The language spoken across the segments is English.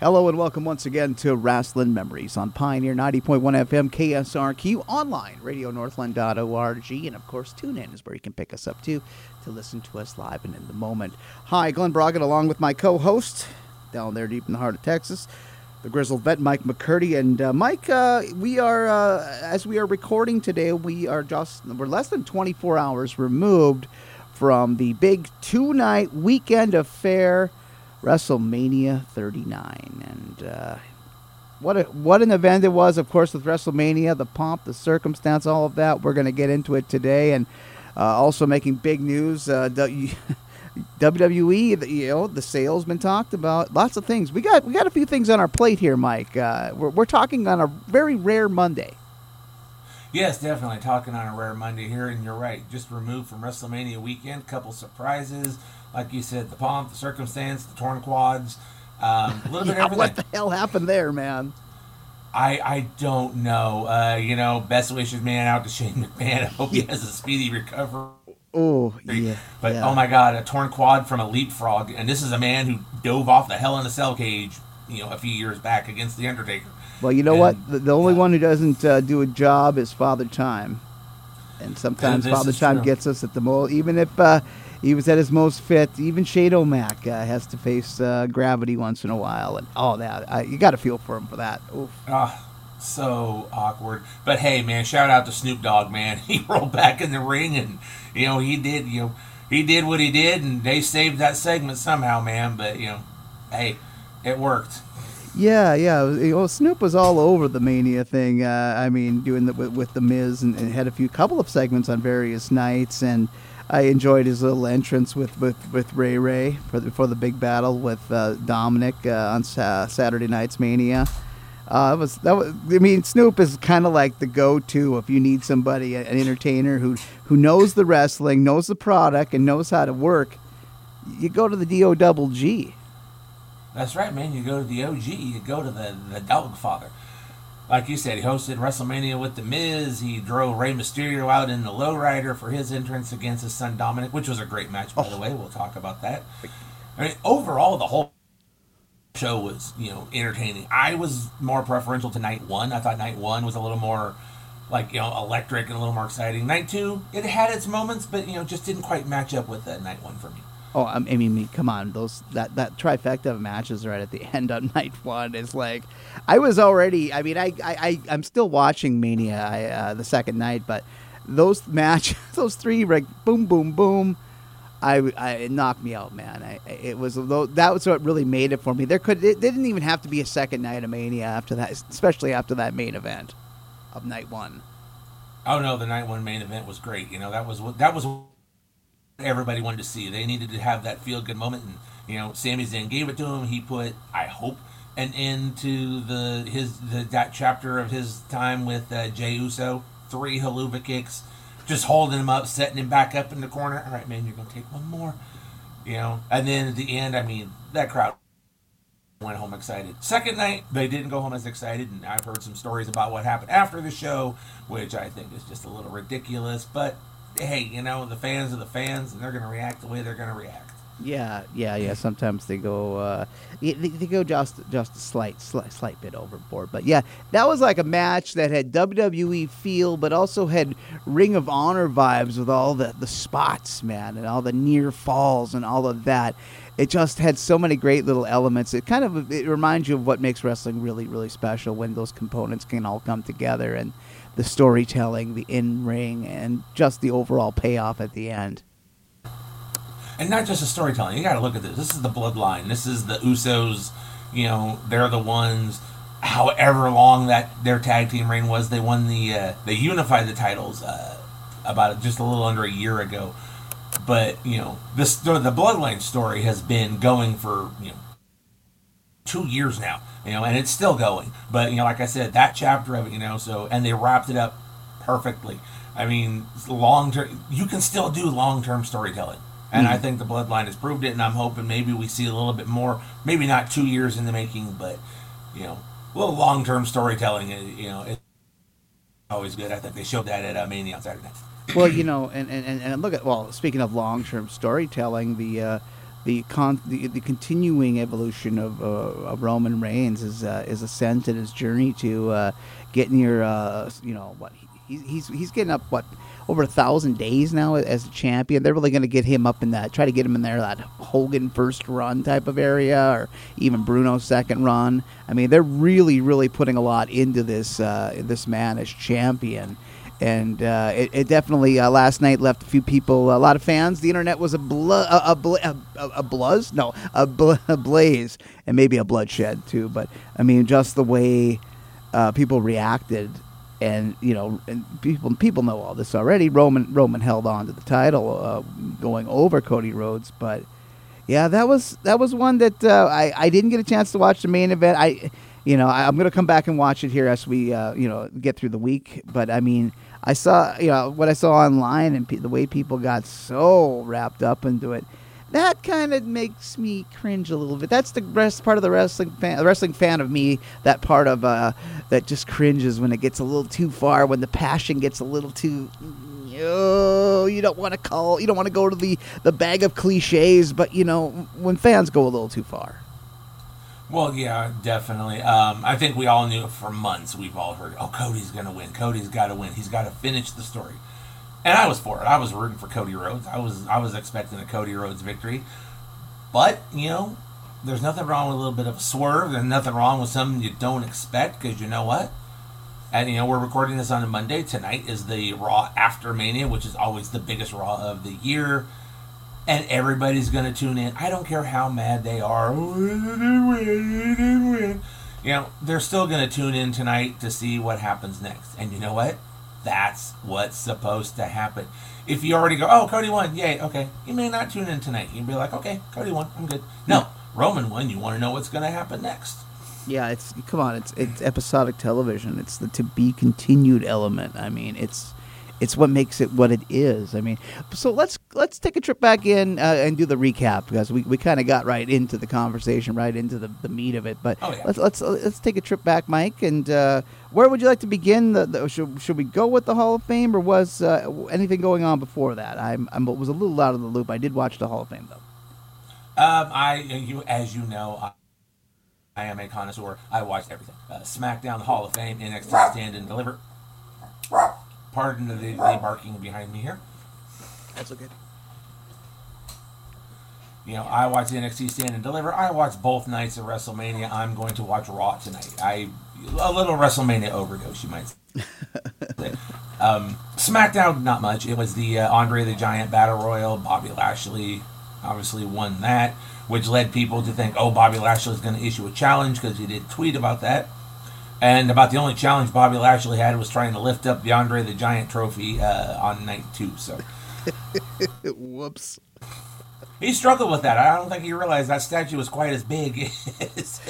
Hello and welcome once again to Rasslin Memories on Pioneer 90.1 FM KSRQ online, radionorthland.org, and of course TuneIn is where you can pick us up too to listen to us live and in the moment. Hi, Glen Braget along with my co-host down there deep in the heart of Texas, the grizzled vet Mike McCurdy. And uh, Mike, uh, we are, uh, as we are recording today, we are just, we're less than 24 hours removed from the big two-night weekend affair WrestleMania 39, and uh, what a, what an event it was. Of course, with WrestleMania, the pomp, the circumstance, all of that. We're going to get into it today, and uh, also making big news. Uh, WWE, you know, the sales been talked about. Lots of things. We got we got a few things on our plate here, Mike. Uh, we're we're talking on a very rare Monday. Yes, definitely talking on a rare Monday here, and you're right. Just removed from WrestleMania weekend, couple surprises like you said, the pomp, the circumstance, the torn quads, um, a little yeah, bit everything. What the hell happened there, man? I I don't know. Uh, you know, best wishes, man, out to Shane McMahon. I hope he has a speedy recovery. Oh yeah. But yeah. oh my God, a torn quad from a leapfrog, and this is a man who dove off the Hell in a Cell cage, you know, a few years back against the Undertaker. Well, you know and, what? The, the only one who doesn't uh, do a job is Father Time, and sometimes Father Time true. gets us at the most. Even if uh, he was at his most fit. Even Shane O'Mac uh, has to face uh, gravity once in a while, and all that. Uh, you got to feel for him for that. Oof. Ah, so awkward. But hey, man, shout out to Snoop Dogg, man. He rolled back in the ring, and you know he did. You know he did what he did, and they saved that segment somehow, man. But you know, hey, it worked. Yeah, yeah. Well, Snoop was all over the Mania thing. Uh, I mean, doing the with, with the Miz, and, and, had a few couple of segments on various nights, and I enjoyed his little entrance with, with, with Ray Ray for the, for the big battle with uh, Dominic uh, on sa- Saturday Night's Mania. Uh, was that was I mean Snoop is kind of like the go-to if you need somebody an entertainer who who knows the wrestling, knows the product, and knows how to work. You go to the Do Double G. That's right, man. You go to the OG. You go to the the Dog Father like you said, he hosted WrestleMania with The Miz. He drove Rey Mysterio out in the lowrider for his entrance against his son Dominic, which was a great match, by oh. the way. We'll talk about that. I mean, overall, the whole show was, you know, entertaining. I was more preferential to night one. I thought night one was a little more, like, you know, electric and a little more exciting. Night two, it had its moments, but, you know, just didn't quite match up with uh, night one for me. Oh, I mean, come on, those that that trifecta of matches right at the end on night one is like, I was already. I mean, I I, I am still watching Mania I, uh, the second night, but those match, those three like boom, boom, boom. I, I it knocked me out, man. I, it was that was what really made it for me. There could it didn't even have to be a second night of Mania after that, especially after that main event of night one. Oh no, the night one main event was great. You know that was that was everybody wanted to see. They needed to have that feel good moment, and you know, Sami Zayn gave it to him. He put, I hope, an end to the his the, that chapter of his time with uh, Jey Uso. Three Helluva kicks, just holding him up, setting him back up in the corner. All right, man, you're gonna take one more, you know. And then at the end, I mean, that crowd went home excited. Second night, they didn't go home as excited, and I've heard some stories about what happened after the show, which I think is just a little ridiculous. But hey, you know, the fans are the fans, and they're going to react the way they're going to react. Yeah, yeah, yeah. Sometimes they go, uh, they, they go just just a slight, slight, slight bit overboard. But yeah, that was like a match that had WWE feel, but also had Ring of Honor vibes with all the the spots, man, and all the near falls and all of that. It just had so many great little elements. It kind of it reminds you of what makes wrestling really, really special when those components can all come together and the storytelling, the in ring, and just the overall payoff at the end. And not just the storytelling. You got to look at this. This is the bloodline. This is the Usos. You know, they're the ones. However long that their tag team reign was, they won the uh, they unified the titles uh, about just a little under a year ago. But you know, this the bloodline story has been going for you know two years now, you know, and it's still going. But you know, like I said, that chapter of it, you know, so and they wrapped it up perfectly. I mean, long term, you can still do long term storytelling, and mm-hmm. I think the Bloodline has proved it. And I'm hoping maybe we see a little bit more, maybe not two years in the making, but you know, a little long term storytelling. Uh, you know, it's always good. I think they showed that at uh, Mania on Saturday. Well, you know, and, and, and look at well, speaking of long term storytelling, the uh, the con the, the continuing evolution of, uh, of Roman Reigns is uh, his ascent and his journey to uh, getting your uh, you know what he, he's he's getting up what over a thousand days now as a champion. They're really going to get him up in that, try to get him in there that Hogan first run type of area, or even Bruno's second run. I mean, they're really, really putting a lot into this uh, this man as champion. And uh, it, it, definitely uh, last night left a few people, a lot of fans. The internet was a bl- a, a, bl- a, a bluzz, no, a, bl- a blaze, and maybe a bloodshed too. But I mean, just the way uh, people reacted and you know, and people people know all this already. Roman Roman held on to the title, uh, going over Cody Rhodes, but yeah, that was that was one that uh, I I didn't get a chance to watch the main event. I, you know, I, am gonna come back and watch it here as we uh, you know get through the week. But I mean, I saw you know what I saw online and pe- the way people got so wrapped up into it that kind of makes me cringe a little bit. That's the rest part of the wrestling fan, the wrestling fan of me. That part of uh, that just cringes when it gets a little too far, when the passion gets a little too. Oh, you don't want to call, you don't want to go to the the bag of cliches, but you know when fans go a little too far. Well, yeah, definitely. Um, I think we all knew it for months. We've all heard, "Oh, Cody's going to win. Cody's got to win. He's got to finish the story." and I was for it. I was rooting for Cody Rhodes. I was I was expecting a Cody Rhodes victory, but you know, there's nothing wrong with a little bit of a swerve. There's nothing wrong with something you don't expect because you know what. And you know we're recording this on a Monday. Tonight is the Raw after Mania, which is always the biggest Raw of the year, and everybody's going to tune in. I don't care how mad they are. You know they're still going to tune in tonight to see what happens next. And you know what? That's what's supposed to happen. If you already go, oh, Cody won, yay, okay. You may not tune in tonight. You'd be like, okay, Cody won, I'm good. No, Roman won. You want to know what's going to happen next. Yeah, it's come on. It's it's episodic television. It's the to be continued element. I mean, it's it's what makes it what it is. I mean, so let's let's take a trip back in uh, and do the recap because we, we kind of got right into the conversation, right into the, the meat of it. But oh, yeah. let's let's let's take a trip back, Mike. And uh, where would you like to begin? The, the, should, should we go with the Hall of Fame, or was uh, anything going on before that? I'm I was a little out of the loop. I did watch the Hall of Fame though. Um, I you as you know. I- I am a connoisseur. I watched everything. Uh, SmackDown, the Hall of Fame, NXT Stand and Deliver. Pardon the, the barking behind me here. That's okay. You know, I watch NXT Stand and Deliver. I watch both nights of WrestleMania. I'm going to watch Raw tonight. I a little WrestleMania overdose, you might say. um, SmackDown, not much. It was the uh, Andre the Giant Battle Royal. Bobby Lashley obviously won that, which led people to think, oh, Bobby Lashley is going to issue a challenge because he did tweet about that. And about the only challenge Bobby Lashley had was trying to lift up the Andre the Giant trophy uh, on night two. So, whoops. He struggled with that. I don't think he realized that statue was quite as big. as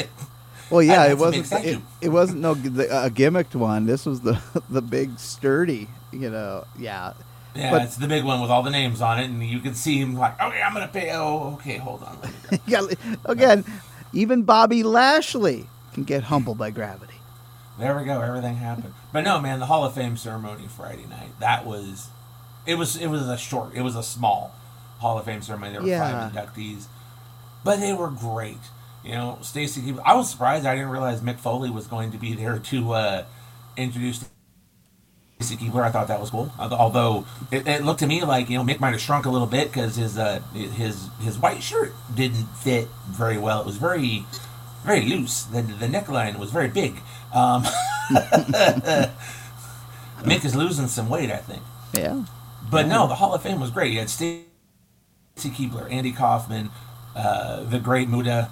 well, yeah, it wasn't. It, it, wasn't no a gimmicked one. This was the the big sturdy. You know, yeah. Yeah, but, it's the big one with all the names on it, and you can see him like, okay, I'm gonna pay. Oh, okay, hold on. yeah, again, even Bobby Lashley can get humbled by gravity. There we go. Everything happened. But no, man, the Hall of Fame ceremony Friday night. That was, it was, it was a short. It was a small Hall of Fame ceremony. There were yeah. five inductees, but they were great. You know, Stacy. I was surprised. I didn't realize Mick Foley was going to be there to uh, introduce Stacy Keibler. I thought that was cool. Although it, it, looked to me like you know Mick might have shrunk a little bit because his uh, his his white shirt didn't fit very well. It was very very loose. The the neckline was very big. Um, Mick is losing some weight, I think. Yeah. But yeah. no, the Hall of Fame was great. You had Stacy Keibler, Andy Kaufman, uh, the great Muta,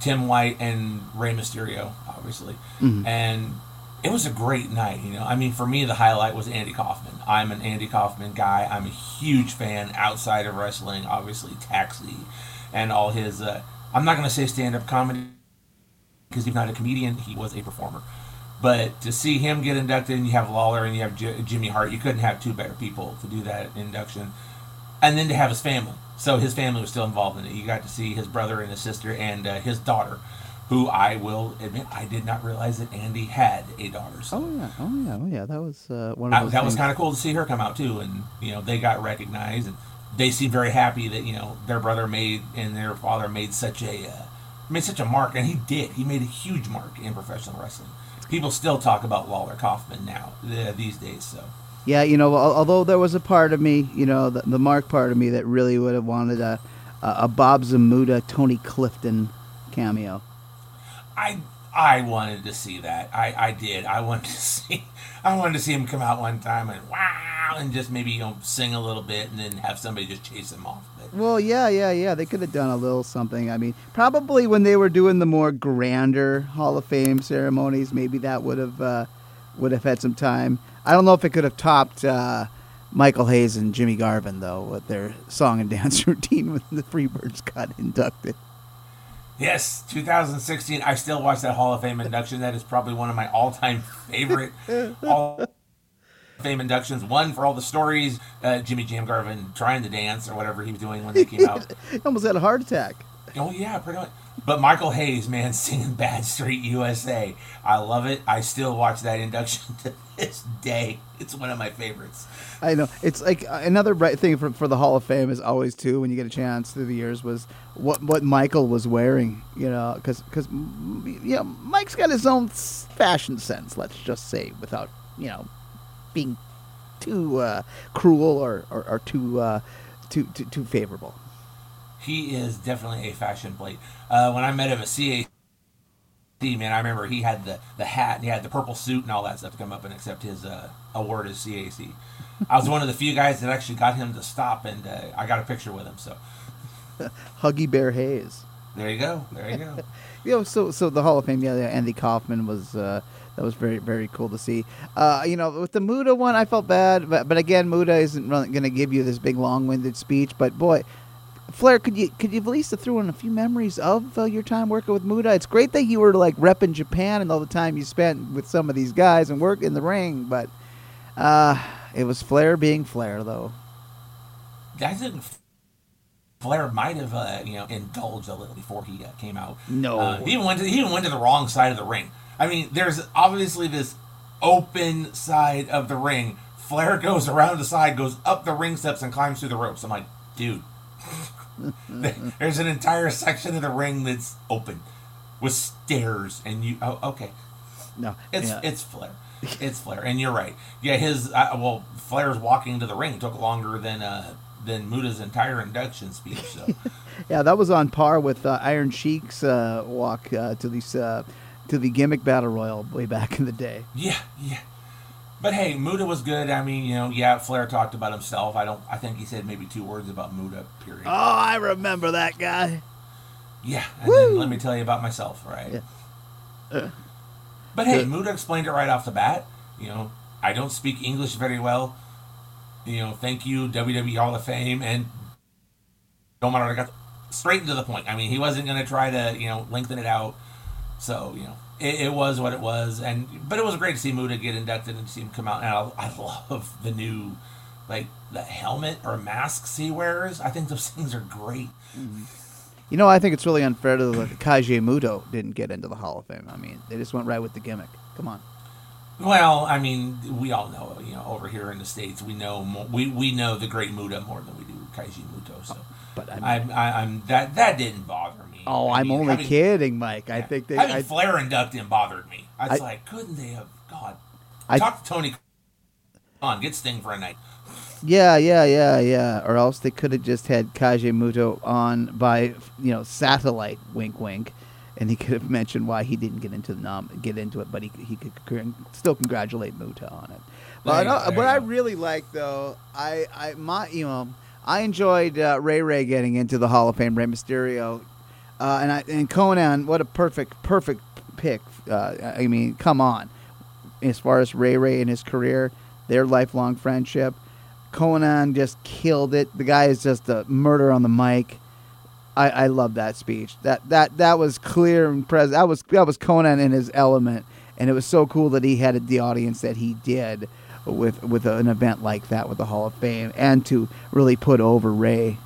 Tim White, and Rey Mysterio, obviously. Mm-hmm. And it was a great night. You know, I mean, for me, the highlight was Andy Kaufman. I'm an Andy Kaufman guy. I'm a huge fan outside of wrestling. Obviously, Taxi and all his. Uh, I'm not going to say stand-up comedy because he's not a comedian. He was a performer. But to see him get inducted, and you have Lawler and you have J- Jimmy Hart, you couldn't have two better people to do that induction. And then to have his family. So his family was still involved in it. You got to see his brother and his sister and uh, his daughter, who I will admit I did not realize that Andy had a daughter. So. Oh yeah, oh yeah, oh yeah. That was uh, one of those. that things. was kind of cool to see her come out too, and you know they got recognized. And they seemed very happy that you know their brother made and their father made such a uh, made such a mark, and he did. He made a huge mark in professional wrestling. People still talk about Lawler Kaufman now uh, these days. So Yeah, you know, although there was a part of me, you know, the, the Mark part of me that really would have wanted a, a, a Bob Zmuda, Tony Clifton cameo. I I wanted to see that. I, I did. I wanted to see I wanted to see him come out one time and wow and just maybe you know sing a little bit and then have somebody just chase him off. But Well, yeah, yeah, yeah. They could have done a little something. I mean, probably when they were doing the more grander Hall of Fame ceremonies, maybe that would have uh, would have had some time. I don't know if it could have topped uh, Michael Hayes and Jimmy Garvin though with their song and dance routine when the Freebirds got inducted. Yes, 2016. I still watch that Hall of Fame induction. That is probably one of my all-time favorite Hall of Fame inductions. One for all the stories, uh, Jimmy Jam Garvin trying to dance or whatever he was doing when they came out. He almost had a heart attack. Oh yeah, pretty much. But Michael Hayes, man, singing "Bad Street USA," I love it. I still watch that induction to this day. It's one of my favorites. I know it's like uh, another bright thing for, for the Hall of Fame is always too when you get a chance through the years was what what Michael was wearing, you know, because because you know Mike's got his own fashion sense. Let's just say without you know being too uh, cruel or or, or too, uh, too too too favorable. He is definitely a fashion plate. Uh, when I met him at CAC, man, I remember he had the, the hat and he had the purple suit and all that stuff to come up and accept his uh, award as CAC. I was one of the few guys that actually got him to stop, and uh, I got a picture with him. So Huggy Bear Hayes. there you go. There you go. you know, so so the Hall of Fame, yeah, Andy Kaufman was uh, that was very very cool to see. Uh, you know, with the Muta one, I felt bad, but but again, Muta isn't really going to give you this big long winded speech. But boy, Flair, could you could you at least throw in a few memories of uh, your time working with Muta? It's great that you were like repping Japan and all the time you spent with some of these guys and work in the ring, but uh, it was Flair being Flair, though. I think Flair might have, uh, you know, indulged a little before he uh, came out. No. uh, he even went to he even went to the wrong side of the ring. I mean, there's obviously this open side of the ring. Flair goes around the side, goes up the ring steps, and climbs through the ropes. I'm like, dude, there's an entire section of the ring that's open with stairs, and you. Oh, okay. No, It's yeah. it's Flair. It's Flair, and you're right. Yeah, his uh, well, Flair's walking to the ring took longer than uh, than Muta's entire induction speech. So Yeah, that was on par with uh, Iron Sheik's uh, walk uh, to these uh, to the gimmick battle royal way back in the day. yeah, yeah. But hey, Muta was good. I mean, you know, yeah, Flair talked about himself. I don't. I think he said maybe two words about Muta. Period. Oh, I remember that guy. yeah, and then let me tell you about myself, right? Yeah. Uh. But hey, Good. Muta explained it right off the bat. You know, I don't speak English very well. You know, thank you, WWE Hall of Fame, and no matter I got straight into the point. I mean, he wasn't going to try to you know lengthen it out. So you know, it, it was what it was, and but it was great to see Muta get inducted and see him come out. And I, I love the new like the helmet or masks he wears. I think those things are great. Mm-hmm. You know, I think it's really unfair to the Keiji Muto didn't get into the Hall of Fame. I mean, they just went right with the gimmick. Come on. Well, I mean, we all know, you know, over here in the states, we know more, we we know the Great Muta more than we do Keiji Muto. So, But I mean, I'm, I, I'm that that didn't bother me. Oh, I I'm mean, only having- kidding, Mike. I think they. having I, Flair induct him bothered me. I was I- like, couldn't they have? God, I- talk to Tony. On, get Sting for a night. yeah, yeah, yeah, yeah. Or else they could have just had Keiji Muto on by you know satellite. Wink, wink. And he could have mentioned why he didn't get into the nom- get into it, but he he could con- still congratulate Muta on it. But There you no, go, there what I really like though, I I my you know I enjoyed uh, Ray Ray getting into the Hall of Fame, Rey Mysterio, uh, and I and Conan. What a perfect perfect pick. Uh, I mean, come on. As far as Ray Ray and his career, their lifelong friendship, Conan just killed it. The guy is just a murder on the mic. I, I love that speech. That that that was clear and present. That was that was Conan in his element, and it was so cool that he had the audience that he did with with an event like that with the Hall of Fame, and to really put over Rey.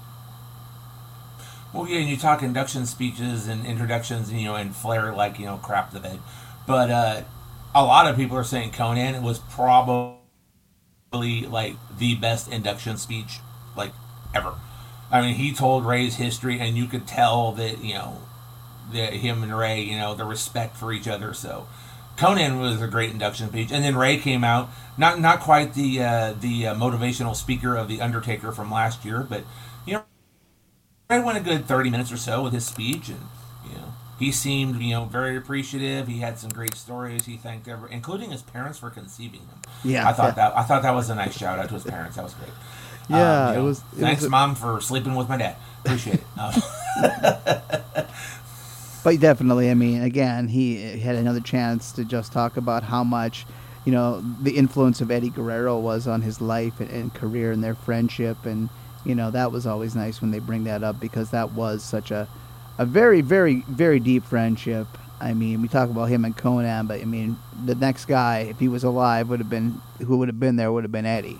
Well, yeah, and you talk induction speeches and introductions, and you know, and Flair like you know crap the bed, but uh, a lot of people are saying Conan was probably like the best induction speech like ever. I mean, he told Rey's history, and you could tell that you know that him and Rey, you know, the respect for each other. So Conan was a great induction speech, and then Rey came out, not not quite the uh, the uh, motivational speaker of the Undertaker from last year, but know, Rey went a good thirty minutes or so with his speech, and you know, he seemed you know very appreciative. He had some great stories. He thanked every, including his parents for conceiving him. Yeah, I thought that I thought that was a nice shout out to his parents. That was great. Yeah, Um, you it know, was. It thanks, was a- mom, for sleeping with my dad. Appreciate it. Uh, But definitely, I mean, again, he had another chance to just talk about how much, you know, the influence of Eddie Guerrero was on his life and, and career and their friendship, and you know that was always nice when they bring that up because that was such a, a very, very, very deep friendship. I mean, we talk about him and Conan, but I mean, the next guy, if he was alive, would have been who would have been there would have been Eddie.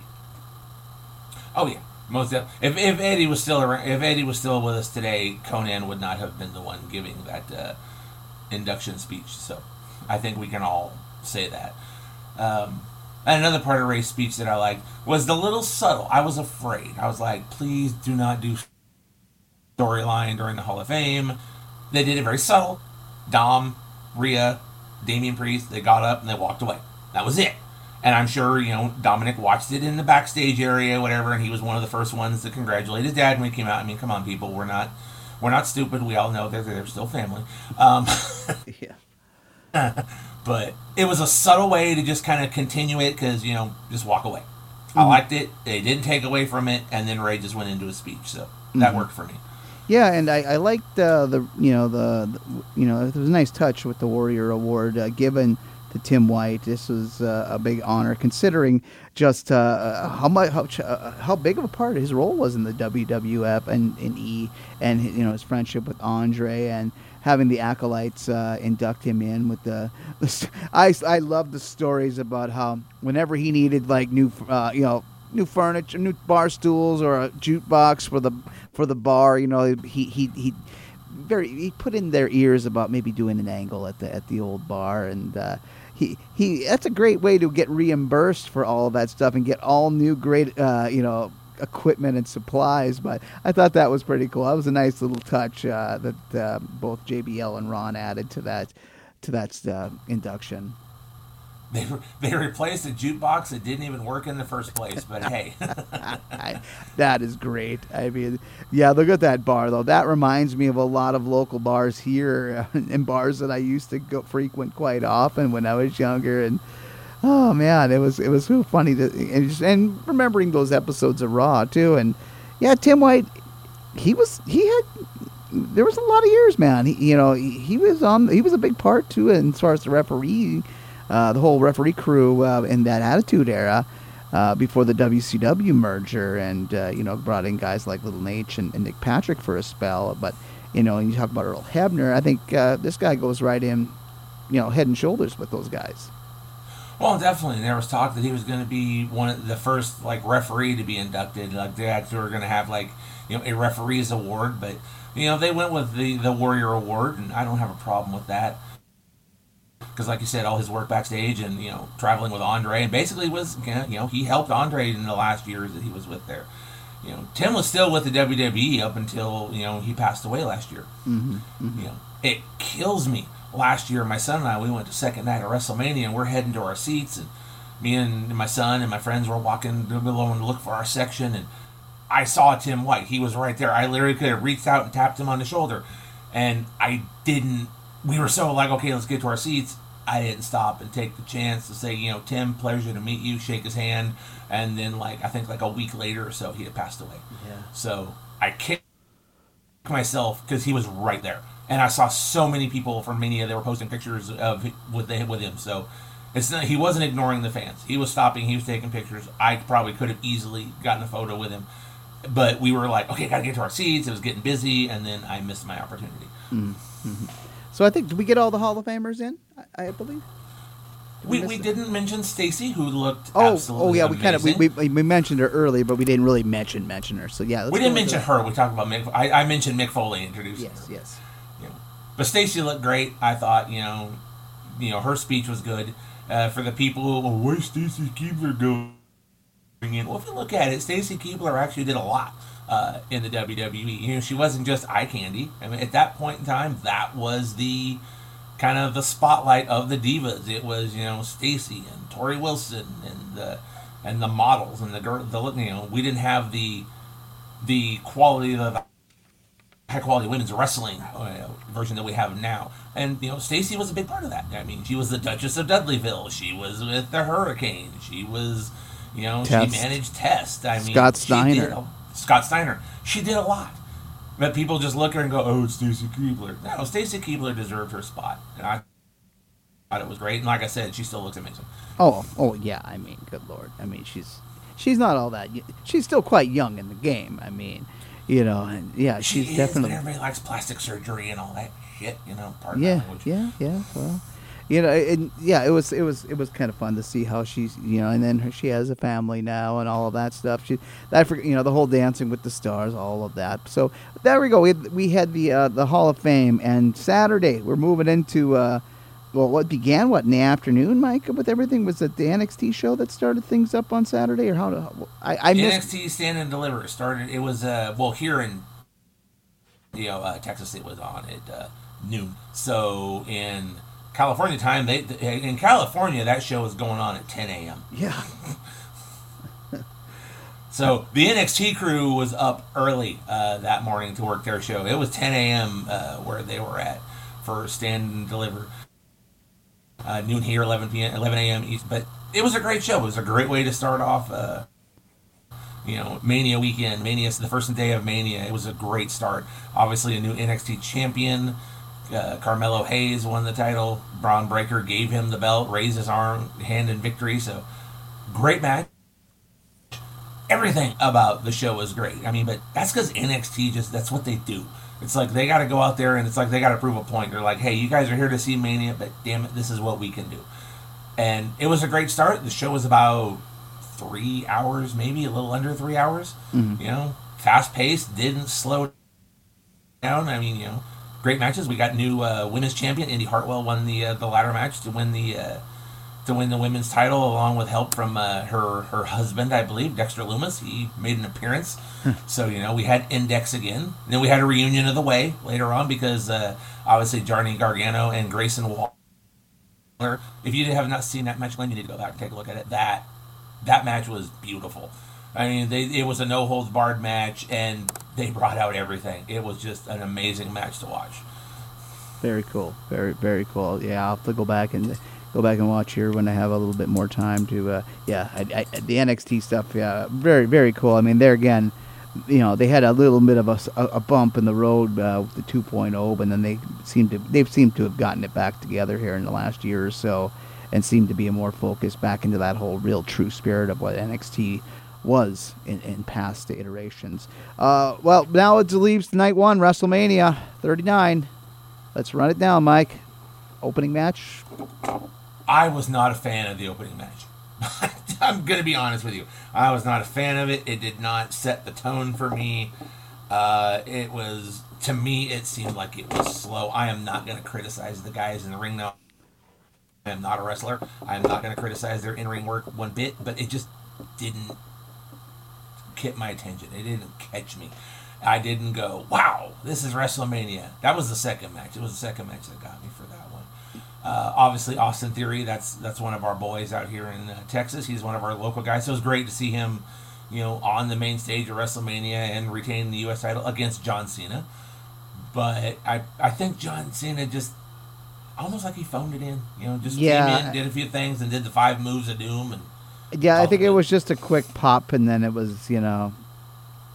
Oh yeah, most def- if if Eddie was still around, if Eddie was still with us today, Conan would not have been the one giving that uh, induction speech. So I think we can all say that. Um, and another part of Rey's speech that I liked was the little subtle. I was afraid. I was like, please do not do storyline during the Hall of Fame. They did it very subtle. Dom, Rhea, Damian Priest, they got up and they walked away. That was it. And I'm sure, you know, Dominic watched it in the backstage area, whatever, and he was one of the first ones to congratulate his dad when he came out. I mean, come on, people, we're not we're not stupid. We all know they're they're still family. Um, yeah. but it was a subtle way to just kind of continue it because you know just walk away. I liked it. They didn't take away from it, and then Rey just went into a speech, so that worked for me. Yeah, and I, I liked uh, the you know the, the you know it was a nice touch with the Warrior Award uh, given to Tim White. This was uh, a big honor considering just uh, how much how, uh, how big of a part his role was in the WWF and in E and you know his friendship with Andre and having the acolytes uh, induct him in with the, the I I love the stories about how whenever he needed like new uh, you know new furniture, new bar stools, or a jukebox for the for the bar. You know, he he he very he put in their ears about maybe doing an angle at the at the old bar, and uh, he he that's a great way to get reimbursed for all of that stuff and get all new great uh, you know equipment and supplies. But I thought that was pretty cool. That was a nice little touch uh, that uh, both JBL and Ron added to that to that uh, induction. They re- they replaced a jukebox that didn't even work in the first place. But hey, that is great. I mean, yeah, look at that bar though. That reminds me of a lot of local bars here and bars that I used to go frequent quite often when I was younger. And oh man, it was it was so funny to and, just, and remembering those episodes of Raw too. And yeah, Tim White, he was he had there was a lot of years, man. He, you know, he, he was on he was a big part too, and as far as the referee. Uh, the whole referee crew uh, in that Attitude Era, uh, before the WCW merger, and uh, you know brought in guys like Little Naitch and, and Nick Patrick for a spell. But you know, and you talk about Earl Hebner, I think uh, this guy goes right in, you know, head and shoulders with those guys. Well, definitely. There was talk that he was going to be one of the first like referee to be inducted. Like they actually were going to have like you know a referee's award, but you know they went with the the Warrior Award, and I don't have a problem with that. Because, like you said, all his work backstage and you know traveling with Andre, and basically was you know he helped Andre in the last years that he was with there. You know, Tim was still with the WWE up until you know he passed away last year. Mm-hmm. You know, it kills me. Last year, my son and I we went to second night of WrestleMania, and we're heading to our seats, and me and my son and my friends were walking below and look for our section, and I saw Tim White. He was right there. I literally could have reached out and tapped him on the shoulder, and I didn't. We were so like, okay, let's get to our seats. I didn't stop and take the chance to say, you know, Tim, pleasure to meet you, shake his hand, and then like I think like a week later or so, he had passed away. Yeah. So I kicked myself because he was right there, and I saw so many people from Mania. They were posting pictures of with the, with him. So it's not, he wasn't ignoring the fans. He was stopping. He was taking pictures. I probably could have easily gotten a photo with him, but we were like, okay, gotta get to our seats. It was getting busy, and then I missed my opportunity. Mm-hmm. So I think did we get all the Hall of Famers in? I, I believe. Did We, miss we didn't mention Stacy, who looked Oh, oh absolutely oh yeah, we kind of we, we, we mentioned her earlier, but we didn't really mention mention her. So yeah, we didn't mention her. We talked about Mick. I, I mentioned Mick Foley introducing Yes, her. yes. But Stacy looked great. I thought, you know, you know, her speech was good. Uh, for the people oh, why Stacy Keibler go? in. Well, if you look at it, Stacy Keibler actually did a lot uh, in the WWE. You know, she wasn't just eye candy. I mean, at that point in time, that was the kind of the spotlight of the divas. It was you know Stacy and Torrie Wilson and the and the models and the girl. The you know we didn't have the the quality of the high quality women's wrestling uh, version that we have now. And you know, Stacy was a big part of that. I mean, she was the Duchess of Dudleyville. She was with the Hurricane. She was, you know, Test. she managed Test. I mean, Scott Steiner. Scott Steiner. She did a lot. But people just look at her and go, "Oh, it's Stacy Keibler." No, Stacy Keibler deserved her spot, and I thought it was great. And like I said, she still looks amazing. Oh, oh yeah. I mean, good lord. I mean, she's she's not all that. She's still quite young in the game. I mean, you know, and yeah, she's she definitely. Is, everybody likes plastic surgery and all that shit. You know, yeah, yeah, yeah. Well, you know, and yeah, it was it was it was kind of fun to see how she's you know, and then her, she has a family now and all of that stuff. She that for you know the whole Dancing with the Stars, all of that. So there we go. We had, we had the uh, the Hall of Fame, and Saturday we're moving into. Uh, well, what began what in the afternoon, Mike, with everything was it the NXT show that started things up on Saturday, or how? To, I, I missed... NXT Stand and Deliver started. It was uh well here in you know uh, Texas it was on at uh, noon. So in California time, they in California that show was going on at 10 a.m. Yeah. so the NXT crew was up early uh, that morning to work their show. It was 10 a.m. Uh, where they were at for stand and deliver. Uh, noon here, 11 p.m., 11 a.m. East. But it was a great show. It was a great way to start off. Uh, you know, Mania weekend, Mania, the first day of Mania. It was a great start. Obviously, a new NXT champion uh, Carmelo Hayes won the title. Bron Breakker gave him the belt, raised his arm, hand in victory. So great match. Everything about the show was great. I mean, but that's because NXT just that's what they do. It's like they got to go out there and it's like they got to prove a point. They're like, hey, you guys are here to see Mania, but damn it, this is what we can do. And it was a great start. The show was about three hours, maybe a little under three hours. Mm-hmm. You know, fast paced, didn't slow down. I mean, you know, great matches. We got new uh, women's champion Indi Hartwell won the uh, the ladder match to win the uh, to win the women's title, along with help from uh, her her husband, I believe, Dexter Lumis. He made an appearance. Hmm. so you know we had Index again. And then we had a reunion of the Way later on because uh, obviously Johnny Gargano and Grayson Waller. If you have not seen that match, Glen, you need to go back and take a look at it. That that match was beautiful. I mean, they, it was a no holds barred match, and they brought out everything. It was just an amazing match to watch. Very cool. Very very cool. Yeah, I'll have to go back and go back and watch here when I have a little bit more time to. Uh, yeah, I, I, the NXT stuff. Yeah, very very cool. I mean, there again, you know, they had a little bit of a, a bump in the road uh, with the 2.0, but then they seem to they've seemed to have gotten it back together here in the last year or so, and seem to be more focused back into that whole real true spirit of what NXT was in, in past iterations. Uh, well, now it leaves night one, WrestleMania 39. Let's run it down, Mike. Opening match. I was not a fan of the opening match. I'm going to be honest with you. I was not a fan of it. It did not set the tone for me. Uh, it was, to me, it seemed like it was slow. I am not going to criticize the guys in the ring now. I am not a wrestler. I am not going to criticize their in ring work one bit, but it just didn't kept my attention. It didn't catch me. I didn't go, wow, this is WrestleMania. That was the second match. It was the second match that got me for that. Uh, obviously, Austin Theory. That's that's one of our boys out here in uh, Texas. He's one of our local guys. So it was great to see him, you know, on the main stage of WrestleMania and retain the U.S. title against John Cena. But I I think John Cena just almost like he phoned it in. You know, just yeah. came in, did a few things, and did the five moves of doom and yeah, I think it was just a quick pop, and then it was you know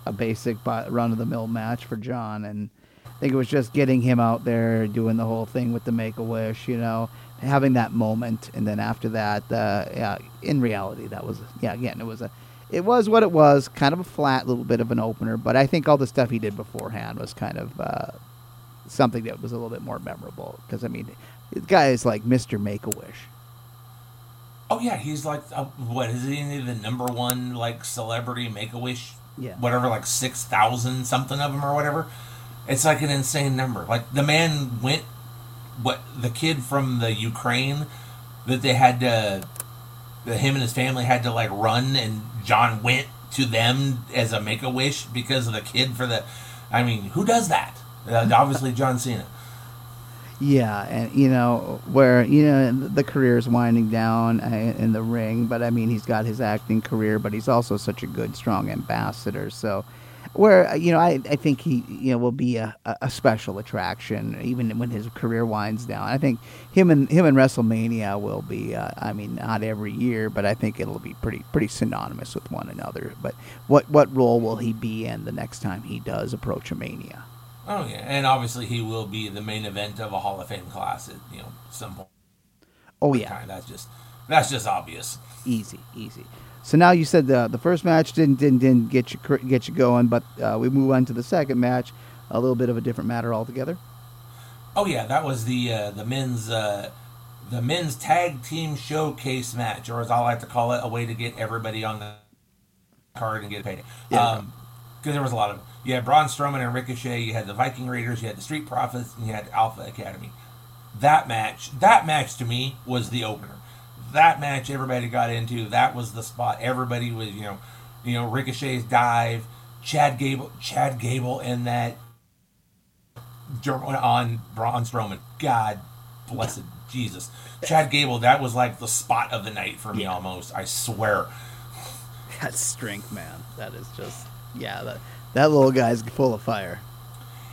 a basic run of the mill match for John, and I think it was just getting him out there doing the whole thing with the Make a Wish, you know, having that moment, and then after that, uh, yeah, in reality, that was yeah, again, it was a. It was what it was, kind of a flat little bit of an opener, but I think all the stuff he did beforehand was kind of uh, something that was a little bit more memorable. Because I mean, the guy is like Mr. Make a Wish. Oh yeah, he's like uh, what is he the number one like celebrity Make a Wish? Yeah. Whatever, like six thousand something of them or whatever. It's like an insane number. Like the man went, what the kid from the Ukraine that they had to that him and his family had to like run, and John went to them as a make a wish because of the kid for the. I mean, who does that? Uh, obviously, John Cena. Yeah, and you know where you know the career is winding down uh, in the ring, but I mean he's got his acting career, but he's also such a good, strong ambassador. So, where uh, you know I, I think he you know will be a, a special attraction even when his career winds down. I think him and him and WrestleMania will be uh, I mean not every year, but I think it'll be pretty pretty synonymous with one another. But what what role will he be in the next time he does approach a Mania? Oh yeah, and obviously he will be the main event of a Hall of Fame class at you know some point. Oh yeah, that's just that's just obvious. Easy, easy. So now you said the the first match didn't didn't, didn't get you get you going, but uh, we move on to the second match, a little bit of a different matter altogether. Oh yeah, that was the uh, the men's uh, the men's tag team showcase match, or as I like to call it, a way to get everybody on the card and get paid. Yeah. Um, because there was a lot of you had Braun Strowman and Ricochet, you had the Viking Raiders, you had the Street Profits, and you had Alpha Academy. That match, that match to me was the opener. That match everybody got into. That was the spot. Everybody was, you know, you know Ricochet's dive, Chad Gable, Chad Gable, and that on Braun Strowman. God blessed Jesus, Chad Gable. That was like the spot of the night for me yeah. almost. I swear. That strength, man. That is just yeah, that that little guy's full of fire.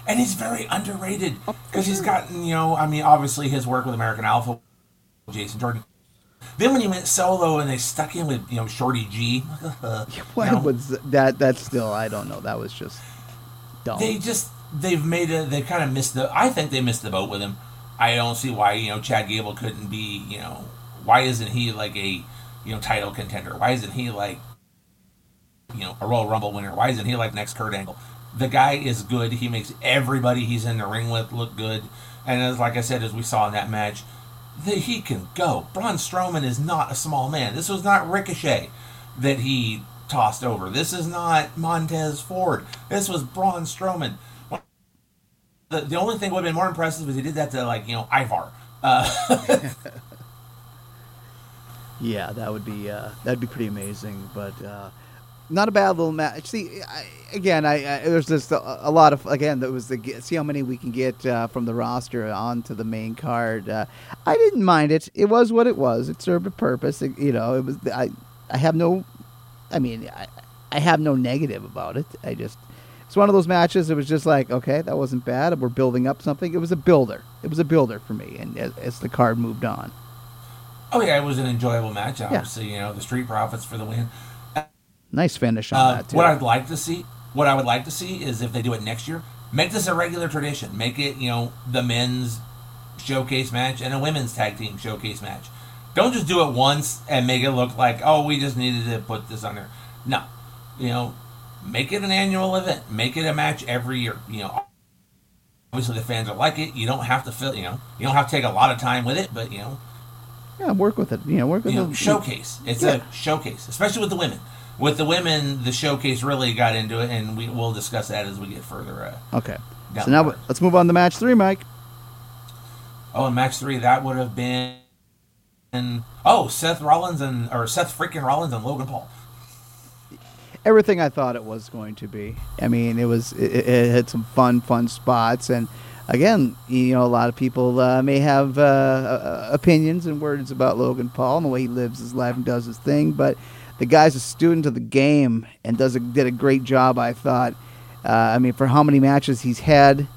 And he's very underrated because oh, he's gotten, you know, I mean, obviously his work with American Alpha, Jason Jordan. Then when he went solo and they stuck him with, you know, Shorty G. what was that? That's still, I don't know. That was just dumb. They just, they've made it, they kind of missed the, I think they missed the boat with him. I don't see why, you know, Chad Gable couldn't be, you know, why isn't he like a, you know, title contender? Why isn't he like you know, a Royal Rumble winner. Why isn't he like next Kurt Angle? The guy is good. He makes everybody he's in the ring with look good. And as like I said, as we saw in that match, that he can go. Braun Strowman is not a small man. This was not Ricochet that he tossed over. This is not Montez Ford. This was Braun Strowman. The, the only thing would have been more impressive is he did that to like you know Ivar. Uh, yeah, that would be uh, that'd be pretty amazing. But uh, not a bad little match. See, I, again, I, I, there's just a, a, lot of again that was the see how many we can get uh, from the roster onto the main card. Uh, I didn't mind it. It was what it was. It served a purpose. It, you know, it was. I I have no, I mean, I, I have no negative about it. I just it's one of those matches. It was just like okay, that wasn't bad. We're building up something. It was a builder. It was a builder for me, and as, as the card moved on. Oh yeah, it was an enjoyable match. Obviously, yeah. you know the Street Profits for the win. Nice finish on uh, that too. What I'd like to see, what I would like to see is if they do it next year, make this a regular tradition. Make it, you know, the men's showcase match and a women's tag team showcase match. Don't just do it once and make it look like, oh, we just needed to put this on there. No, you know, make it an annual event. Make it a match every year. You know, obviously the fans will like it. You don't have to fill, you know, you don't have to take a lot of time with it, but you know, yeah, work with it. You know, work with you know, showcase. It's yeah. a showcase, especially with the women with the women, the showcase really got into it, and we will discuss that as we get further. Uh, okay. So now let's move on to match three, Mike. Oh, in match three, that would have been oh Seth Rollins and or Seth freaking Rollins and Logan Paul. Everything I thought it was going to be. I mean, it was it, it had some fun, fun spots, and again, you know, a lot of people uh, may have uh, uh opinions and words about Logan Paul and the way he lives his life and does his thing, but the guy's a student of the game and does a, did a great job. I thought. Uh, I mean, for how many matches he's had,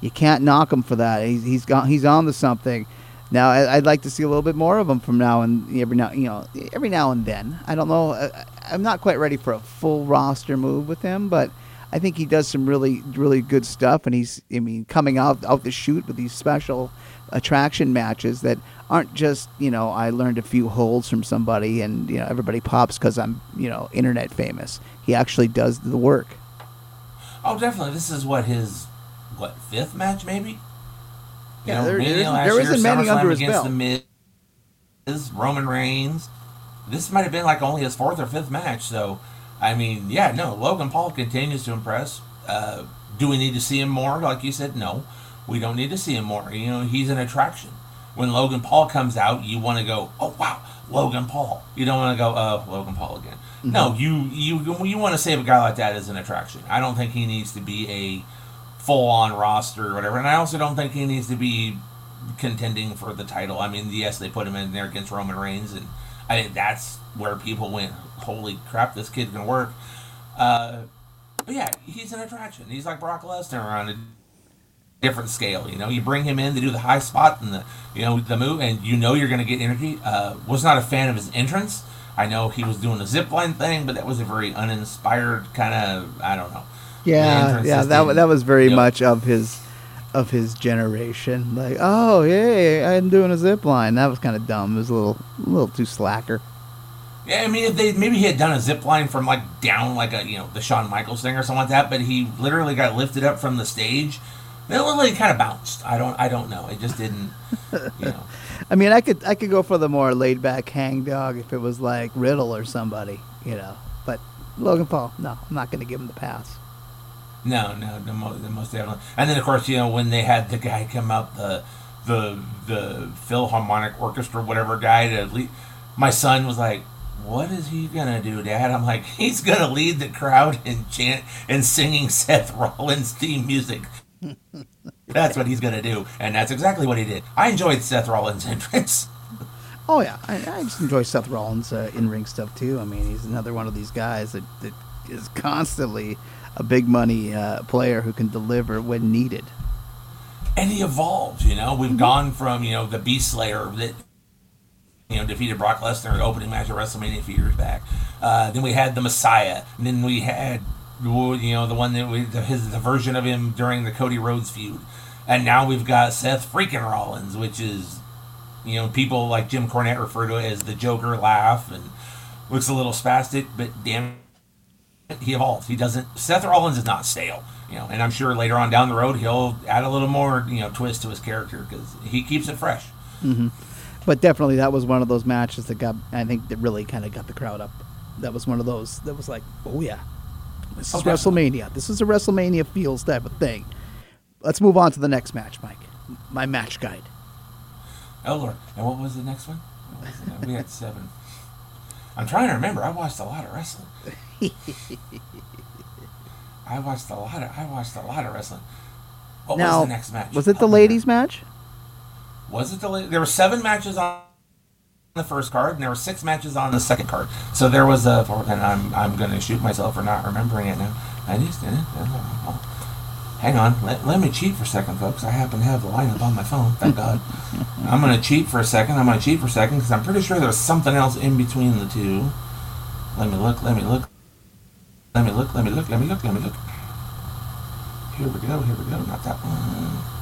you can't knock him for that. He's he's gone. He's on to something. Now, I, would like to see a little bit more of him from now and every now, you know, every now and then. I don't know. I, I'm not quite ready for a full roster move with him, but I think he does some really, really good stuff. And he's, I mean, coming out out the shoot with these special attraction matches that aren't just you know I learned a few holds from somebody and you know everybody pops because I'm you know internet famous. He actually does the work. Oh, definitely. This is what his what fifth match maybe. You yeah, know, there, there, isn't, there isn't many under his belt. The Miz, Roman Reigns. This might have been like only his fourth or fifth match. So, I mean, yeah, no. Logan Paul continues to impress. Uh, do we need to see him more? Like you said, no. We don't need to see him more. You know, he's an attraction. when Logan Paul comes out, you want to go, oh wow, Logan Paul. You don't want to go, oh Logan Paul again. Mm-hmm. No, you you you want to save a guy like that as an attraction. I don't think he needs to be a full on roster or whatever, and I also don't think he needs to be contending for the title. I mean, yes, they put him in there against Roman Reigns, and I think that's where people went, holy crap, this kid can work. Uh, but yeah, he's an attraction. He's like Brock Lesnar on a different scale. You know, you bring him in to do the high spot and the you know the move, and you know you're going to get energy. Uh, was not a fan of his entrance. I know he was doing a zip line thing, but that was a very uninspired kind of. I don't know. Yeah, yeah, that that was very you know, much of his of his generation. Like, oh yeah, I'm doing a zip line. That was kind of dumb. It was a little a little too slacker. Yeah, I mean, if they maybe he had done a zip line from like down like a you know the Shawn Michaels thing or something like that, but he literally got lifted up from the stage. It literally kind of bounced. I don't I don't know. It just didn't. You know. I mean, I could I could go for the more laid back hang dog if it was like Riddle or somebody, you know. But Logan Paul, no, I'm not going to give him the pass. No, no, the most, the most definitely. And then of course, you know, when they had the guy come out, the the the Philharmonic Orchestra, whatever guy to lead, my son was like, what is he gonna do, Dad? I'm like, he's gonna lead the crowd and chant and singing Seth Rollins theme music. That's what he's gonna do, and that's exactly what he did. I enjoyed Seth Rollins' entrance. Oh yeah, I, I just enjoy Seth Rollins' uh, in-ring stuff too. I mean, he's another one of these guys that, that is constantly a big money uh, player who can deliver when needed. And he evolved. You know, we've mm-hmm. gone from you know the Beast Slayer that you know, defeated Brock Lesnar in opening match at WrestleMania a few years back. Uh, then we had the Messiah. And then we had, you know, the one that we, the, his the version of him during the Cody Rhodes feud. And now we've got Seth freaking Rollins, which is, you know, people like Jim Cornette refer to it as the Joker laugh and looks a little spastic, but damn it, he evolves. He doesn't. Seth Rollins is not stale, you know, and I'm sure later on down the road he'll add a little more, you know, twist to his character because he keeps it fresh. Mm-hmm but definitely that was one of those matches that got I think that really kind of got the crowd up. That was one of those that was like, oh yeah, this is WrestleMania. This is a WrestleMania feels type of thing. Let's move on to the next match, Mike. My match guide. Lord, and what was the next one? We had seven. I'm trying to remember. I watched a lot of wrestling. I watched a lot of. I watched a lot of wrestling. What now, was the next match? Was it the ladies' match? Was it delayed? There were seven matches on the first card, and there were six matches on the second card. So there was a, and I'm I'm going to shoot myself for not remembering it now. I just did it. Hang on, let, let me cheat for a second, folks. I happen to have the lineup on my phone. Thank God. I'm going to cheat for a second. I'm going to cheat for a second because I'm pretty sure there was something else in between the two. Let me look. Let me look. Let me look. Let me look. Let me look. Let me look. Here we go. Here we go. Not that one.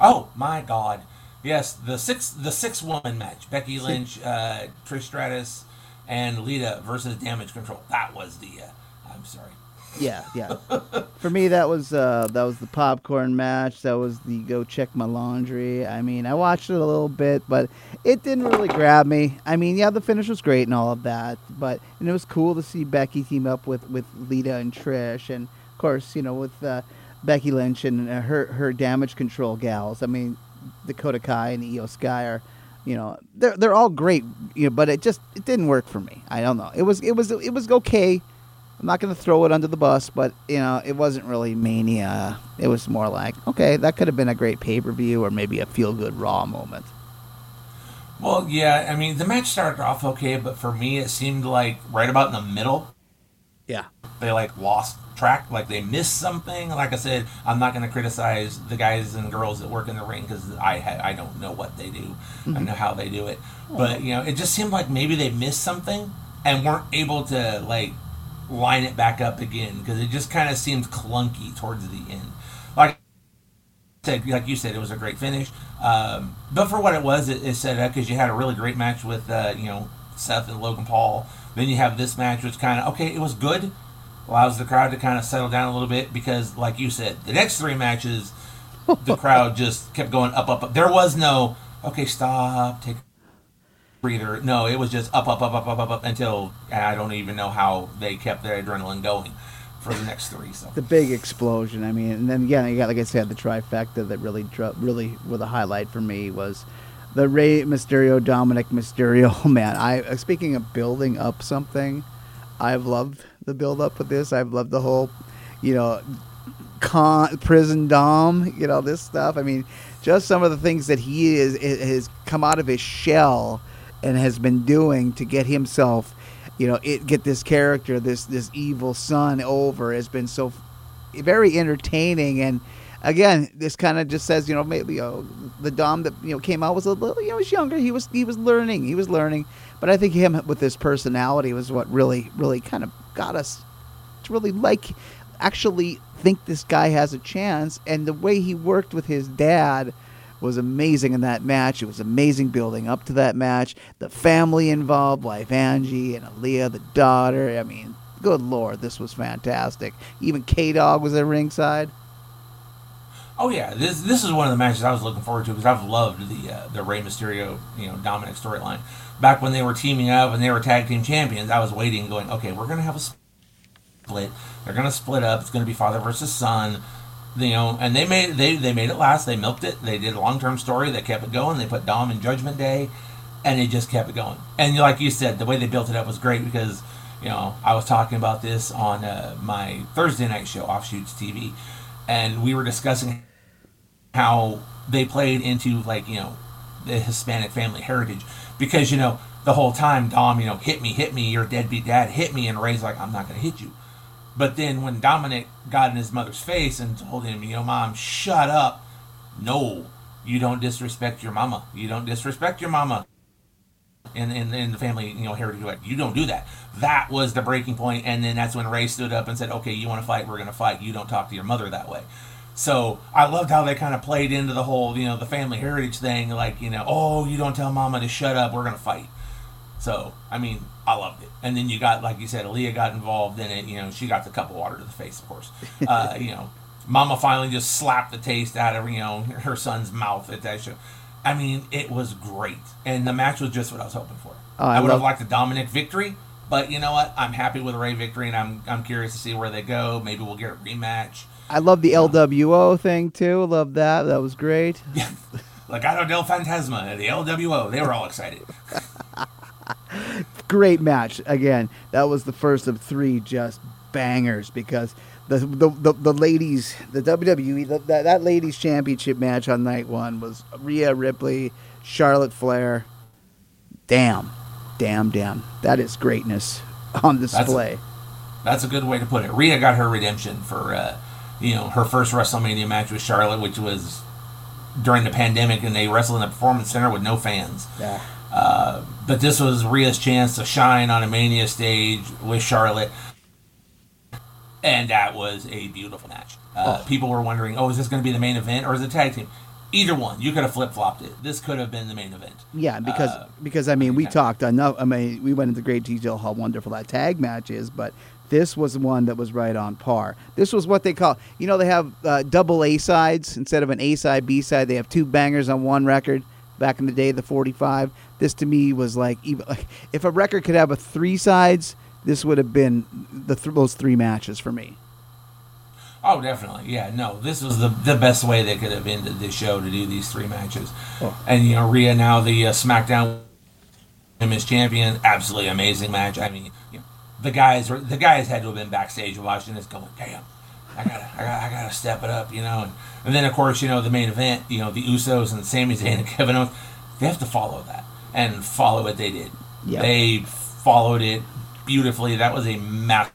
Oh my God! Yes, the six the six woman match: Becky Lynch, uh, Trish Stratus, and Lita versus Damage Control. That was the. Uh, I'm sorry. Yeah, yeah. For me, that was uh, that was the popcorn match. That was the go check my laundry. I mean, I watched it a little bit, but it didn't really grab me. I mean, yeah, the finish was great and all of that, but and it was cool to see Becky team up with with Lita and Trish, and of course, you know, with uh, Becky Lynch and uh, her her damage control gals. I mean, Dakota Kai and Iyo Sky are, you know, they're they're all great, you know, but it just it didn't work for me. I don't know. It was it was it was okay. I'm not going to throw it under the bus, but you know, it wasn't really mania. It was more like, okay, that could have been a great pay per view or maybe a feel good Raw moment. Well, yeah, I mean, the match started off okay, but for me, it seemed like right about in the middle. Yeah. They like lost track, like they missed something. Like I said, I'm not going to criticize the guys and girls that work in the ring because I ha- I don't know what they do, mm-hmm. I know how they do it. But you know, it just seemed like maybe they missed something and weren't able to like line it back up again because it just kind of seemed clunky towards the end. Like said, like you said, it was a great finish. Um, but for what it was, it, it set up because you had a really great match with uh, you know Seth and Logan Paul. Then you have this match, which kind of okay, it was good allows the crowd to kind of settle down a little bit because, like you said, the next three matches, the crowd just kept going up, up, up. There was no, okay, stop, take a breather. No, it was just up, up, up, up, up, up, up until I don't even know how they kept their adrenaline going for the next three. So the big explosion. I mean, and then again, you got like I said, the trifecta that really, really, were the highlight for me was the Rey Mysterio, Dominic Mysterio. Man, I uh, speaking of building up something, I've loved the build up of this. I've loved the whole, you know, con prison dom. You know this stuff. I mean, just some of the things that he is has come out of his shell and has been doing to get himself, you know, it get this character, this this evil son over has been so very entertaining and again, this kind of just says, you know, maybe you know, the Dom that you know came out was a little, you know, was younger. He was he was learning. He was learning. But I think him with his personality was what really, really kind of got us to really like, actually think this guy has a chance. And the way he worked with his dad was amazing in that match. It was amazing building up to that match. The family involved, wife Angie and Aaliyah, the daughter. I mean, good lord, this was fantastic. Even K Dog was at ringside. Oh yeah, this this is one of the matches I was looking forward to because I've loved the uh, the Rey Mysterio, you know, Dominic storyline. Back when they were teaming up and they were tag team champions, I was waiting, going, okay, we're gonna have a split. They're gonna split up. It's gonna be father versus son. You know, and they made they they made it last. They milked it. They did a long term story. They kept it going. They put Dom in Judgment Day, and it just kept it going. And like you said, the way they built it up was great because you know I was talking about this on uh, my Thursday night show, Offshoots TV, and we were discussing how they played into like you know the Hispanic family heritage. Because you know the whole time Dom you know hit me hit me your deadbeat dad hit me and Rey's like I'm not gonna hit you. But then when Dominic got in his mother's face and told him you know mom shut up. No you don't disrespect your mama. You don't disrespect your mama. In, in, in the family you know heritage like you don't do that. That was the breaking point and then that's when Rey stood up and said okay you want to fight? We're gonna fight. You don't talk to your mother that way so I loved how they kind of played into the whole, you know, the family heritage thing. Like, you know, oh, you don't tell mama to shut up. We're going to fight. So, I mean, I loved it. And then you got, like you said, Aaliyah got involved in it. You know, she got the cup of water to the face, of course. Uh, you know, mama finally just slapped the taste out of, you know, her son's mouth at that show. I mean, it was great. And the match was just what I was hoping for. Oh, I, I, would love- have liked a Dominic victory. But you know what? I'm happy with a Rey victory, and I'm I'm curious to see where they go. Maybe we'll get a rematch. I love the LWO thing too. Love that. That was great. Yeah. Legado del Fantasma, the LWO. They were all excited. great match. Again, that was the first of three just bangers because the the, the, the ladies, the WWE, the, that, that ladies championship match on night one was Rhea Ripley, Charlotte Flair. Damn, damn, damn. That is greatness on display. That's a, that's a good way to put it. Rhea got her redemption for. Uh, you know, her first WrestleMania match with Charlotte, which was during the pandemic, and they wrestled in the Performance Center with no fans. Yeah. Uh, but this was Rhea's chance to shine on a Mania stage with Charlotte, and that was a beautiful match. Uh, oh. People were wondering, oh, is this going to be the main event or is it tag team? Either one, you could have flip flopped it. This could have been the main event. Yeah, because uh, because I mean, we talked enough. I mean, we went into great detail how wonderful that tag match is, but this was one that was right on par. This was what they call, you know, they have uh, double A sides instead of an A side, B side. They have two bangers on one record. Back in the day, the 45. This to me was like, even like if a record could have a three sides, this would have been the th- those three matches for me. Oh, definitely. Yeah, no, this was the the best way they could have ended the show to do these three matches. Oh. And you know, Rhea now the uh, SmackDown Women's Champion, absolutely amazing match. I mean, the guys were the guys had to have been backstage watching this, going, "Damn, I gotta, I gotta, I gotta step it up," you know. And, and then of course, you know, the main event, you know, the Usos and Sami Zayn and Kevin Owens, they have to follow that and follow what they did. Yep. They followed it beautifully. That was a master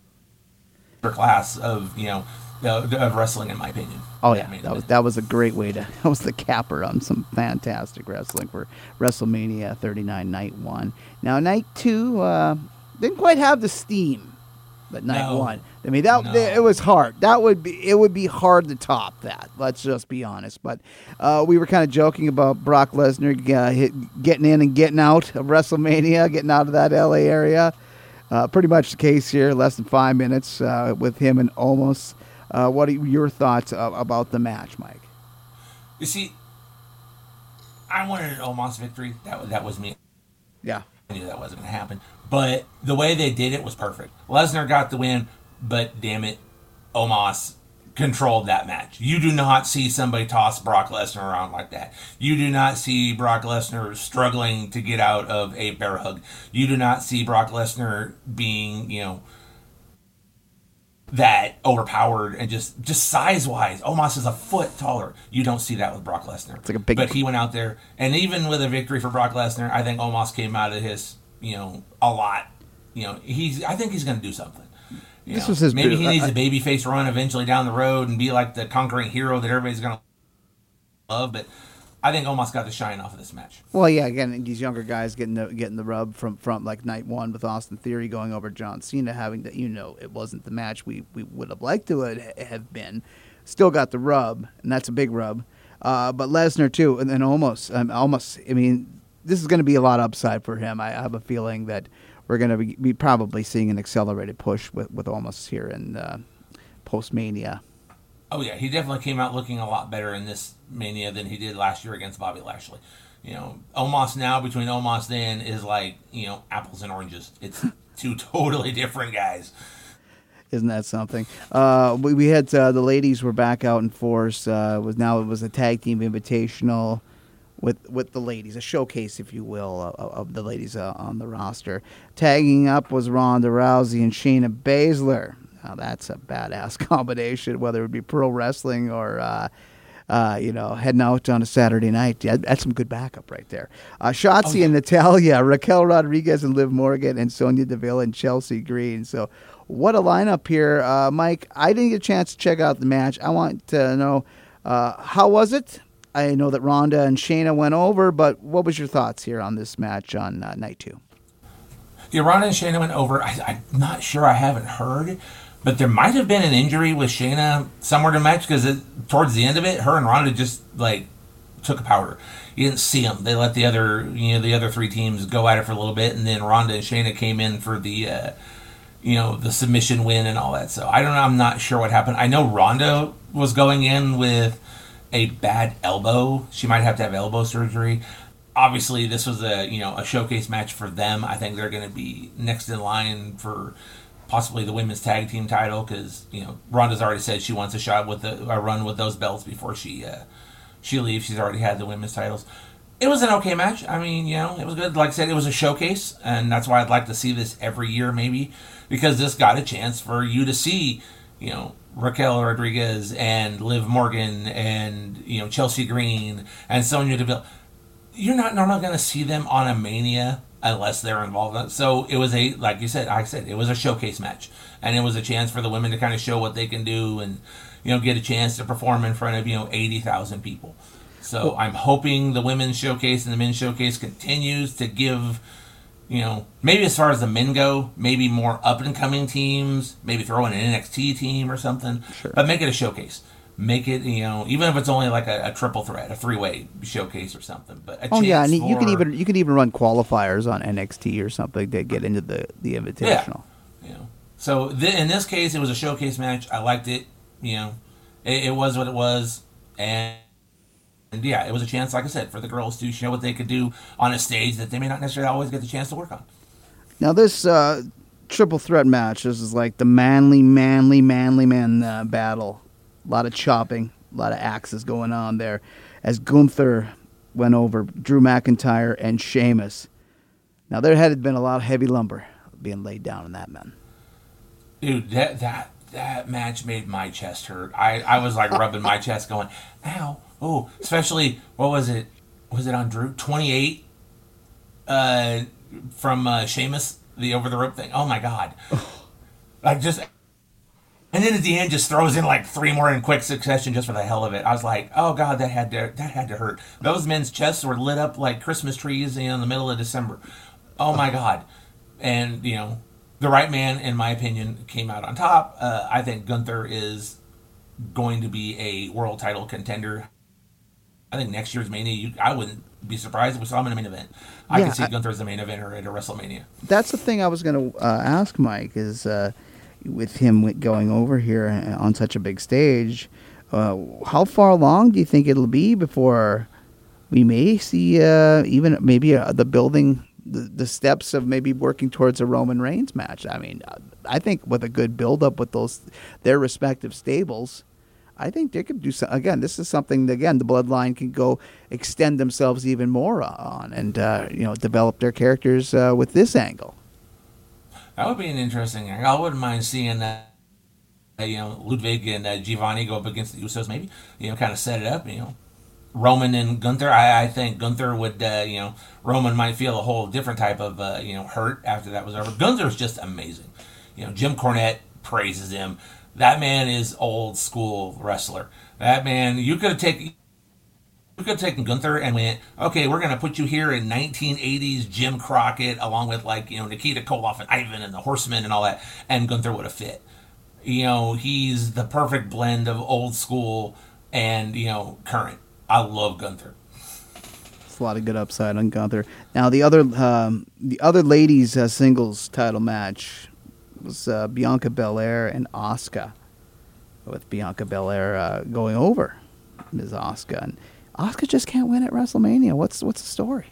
class of you know of wrestling, in my opinion. Oh yeah, that was that was a great way to that was the capper on some fantastic wrestling for WrestleMania 39 Night One. Now Night Two, uh, didn't quite have the steam but night no. one. I mean that no. it was hard. That would be it would be hard to top that. Let's just be honest. But uh, we were kind of joking about Brock Lesnar uh, hit, getting in and getting out of WrestleMania, getting out of that LA area. Uh, pretty much the case here. Less than five minutes uh, with him and almost. Uh, what are your thoughts about the match, Mike? You see, I wanted an Omos victory. That that was me. Yeah. I knew that wasn't going to happen. But the way they did it was perfect. Lesnar got the win, but damn it, Omos controlled that match. You do not see somebody toss Brock Lesnar around like that. You do not see Brock Lesnar struggling to get out of a bear hug. You do not see Brock Lesnar being, you know, that overpowered and just just size wise, Omos is a foot taller. You don't see that with Brock Lesnar. It's like a big. But he went out there, and even with a victory for Brock Lesnar, I think Omos came out of his, you know, a lot. You know, he's. I think he's going to do something. You This know, was his maybe he needs I- a babyface run eventually down the road and be like the conquering hero that everybody's going to love. But I think Omos got the shine off of this match. Well, yeah. Again, these younger guys getting the getting the rub from from like night one with Austin Theory going over John Cena, having that you know it wasn't the match we we would have liked to have- have been. Still got the rub, and that's a big rub. Uh, but Lesnar too, and then Omos, um, Omos. I mean, this is going to be a lot of upside for him. I have a feeling that we're going to be, be probably seeing an accelerated push with with Omos here in uh, post Mania. Oh yeah, he definitely came out looking a lot better in this Mania than he did last year against Bobby Lashley. You know, Omos now between Omos then is like you know apples and oranges. It's two totally different guys. Isn't that something? Uh, we, we had uh, the ladies were back out in force. Uh, was now it was a tag team invitational with with the ladies, a showcase, if you will, of, of the ladies uh, on the roster. Tagging up was Ronda Rousey and Shayna Baszler. Now that's a badass combination, whether it be pro wrestling or. Uh, uh, you know, heading out on a Saturday night. Yeah, that's some good backup right there. Uh, Shotzi and Natalya, Raquel Rodriguez and Liv Morgan, and Sonya Deville and Chelsea Green. So, what a lineup here, uh, Mike. I didn't get a chance to check out the match. I want to know uh, how was it. I know that Ronda and Shayna went over, but what was your thoughts here on this match on uh, night two? Yeah, Ronda and Shayna went over. I, I'm not sure. I haven't heard, but there might have been an injury with Shayna somewhere the match because towards the end of it, her and Ronda just like took a powder. You didn't see them. They let the other, you know, the other three teams go at it for a little bit, and then Ronda and Shayna came in for the, uh, you know, the submission win and all that. So I don't know. I'm not sure what happened. I know Ronda was going in with a bad elbow. She might have to have elbow surgery. Obviously, this was a you know a showcase match for them. I think they're going to be next in line for possibly the women's tag team title because you know Ronda's already said she wants a shot with the, a run with those belts before she uh, she leaves. She's already had the women's titles. It was an okay match. I mean, you know, it was good. Like I said, it was a showcase, and that's why I'd like to see this every year, maybe, because this got a chance for you to see, you know, Raquel Rodriguez and Liv Morgan and you know Chelsea Green and Sonya Deville. You're not normally going to see them on a Mania unless they're involved. So it was a like you said, I said it was a showcase match, and it was a chance for the women to kind of show what they can do and you know get a chance to perform in front of you know eighty thousand people. So I'm hoping the women's showcase and the men's showcase continues to give, you know, maybe as far as the men go, maybe more up and coming teams, maybe throw in an NXT team or something, Sure. but make it a showcase. Make it, you know, even if it's only like a, a triple threat, a three way showcase or something. But a Oh yeah, and you can even you can even run qualifiers on NXT or something to get into the the invitational. You know, so th- in this case, it was a showcase match. I liked it. You know, it, it was what it was, and, and yeah, it was a chance, like I said, for the girls to show what they could do on a stage that they may not necessarily always get the chance to work on. Now this uh, triple threat match, this is like the manly, manly, manly man uh, battle. A lot of chopping, a lot of axes going on there. As Gunther went over Drew McIntyre and Sheamus. Now there had been a lot of heavy lumber being laid down in that man. Dude, that that that match made my chest hurt. I I was like rubbing my chest, going, "Ow!" Oh, especially what was it? Was it on Drew twenty eight? Uh, from uh, Sheamus, the over the rope thing. Oh my god! like just, and then at the end, just throws in like three more in quick succession just for the hell of it. I was like, "Oh god, that had to that had to hurt." Those men's chests were lit up like Christmas trees in the middle of December. Oh my god! And you know, the right man, in my opinion, came out on top. Uh, I think Gunther is going to be a world title contender. I think next year's Mania, you, I wouldn't be surprised if we saw him in a main event. I Yeah, could see I- Gunther as the main eventer at a WrestleMania. That's the thing I was going to uh, ask Mike is uh, with him going over here uh, on such a big stage, uh, how far along do you think it'll be before we may see uh, even maybe uh, the building, the, the steps of maybe working towards a Roman Reigns match? I mean, I think with a good build up with those their respective stables, I think they could do so. Again, this is something again the bloodline can go extend themselves even more on, and uh, you know develop their characters uh, with this angle. That would be an interesting. angle. I wouldn't mind seeing that. You know, Ludwig and uh, Giovanni go up against the Usos, maybe. You know, kind of set it up. You know, Roman and Gunther. I, I think Gunther would. Uh, you know, Roman might feel a whole different type of uh, you know hurt after that was over. Gunther's just amazing. You know, Jim Cornette praises him. That man is old school wrestler. That man, you could taken. You could taken Gunther and went, okay, we're going to put you here in 1980s Jim Crockett, along with like you know Nikita Koloff and Ivan and the Horsemen and all that, and Gunther would have fit. You know, he's the perfect blend of old school and you know current. I love Gunther. A lot of good upside on Gunther. Now the other um, the other ladies uh, singles title match was uh, Bianca Belair and Asuka, with Bianca Belair uh, going over Ms. Asuka, and Asuka just can't win at WrestleMania. What's what's the story?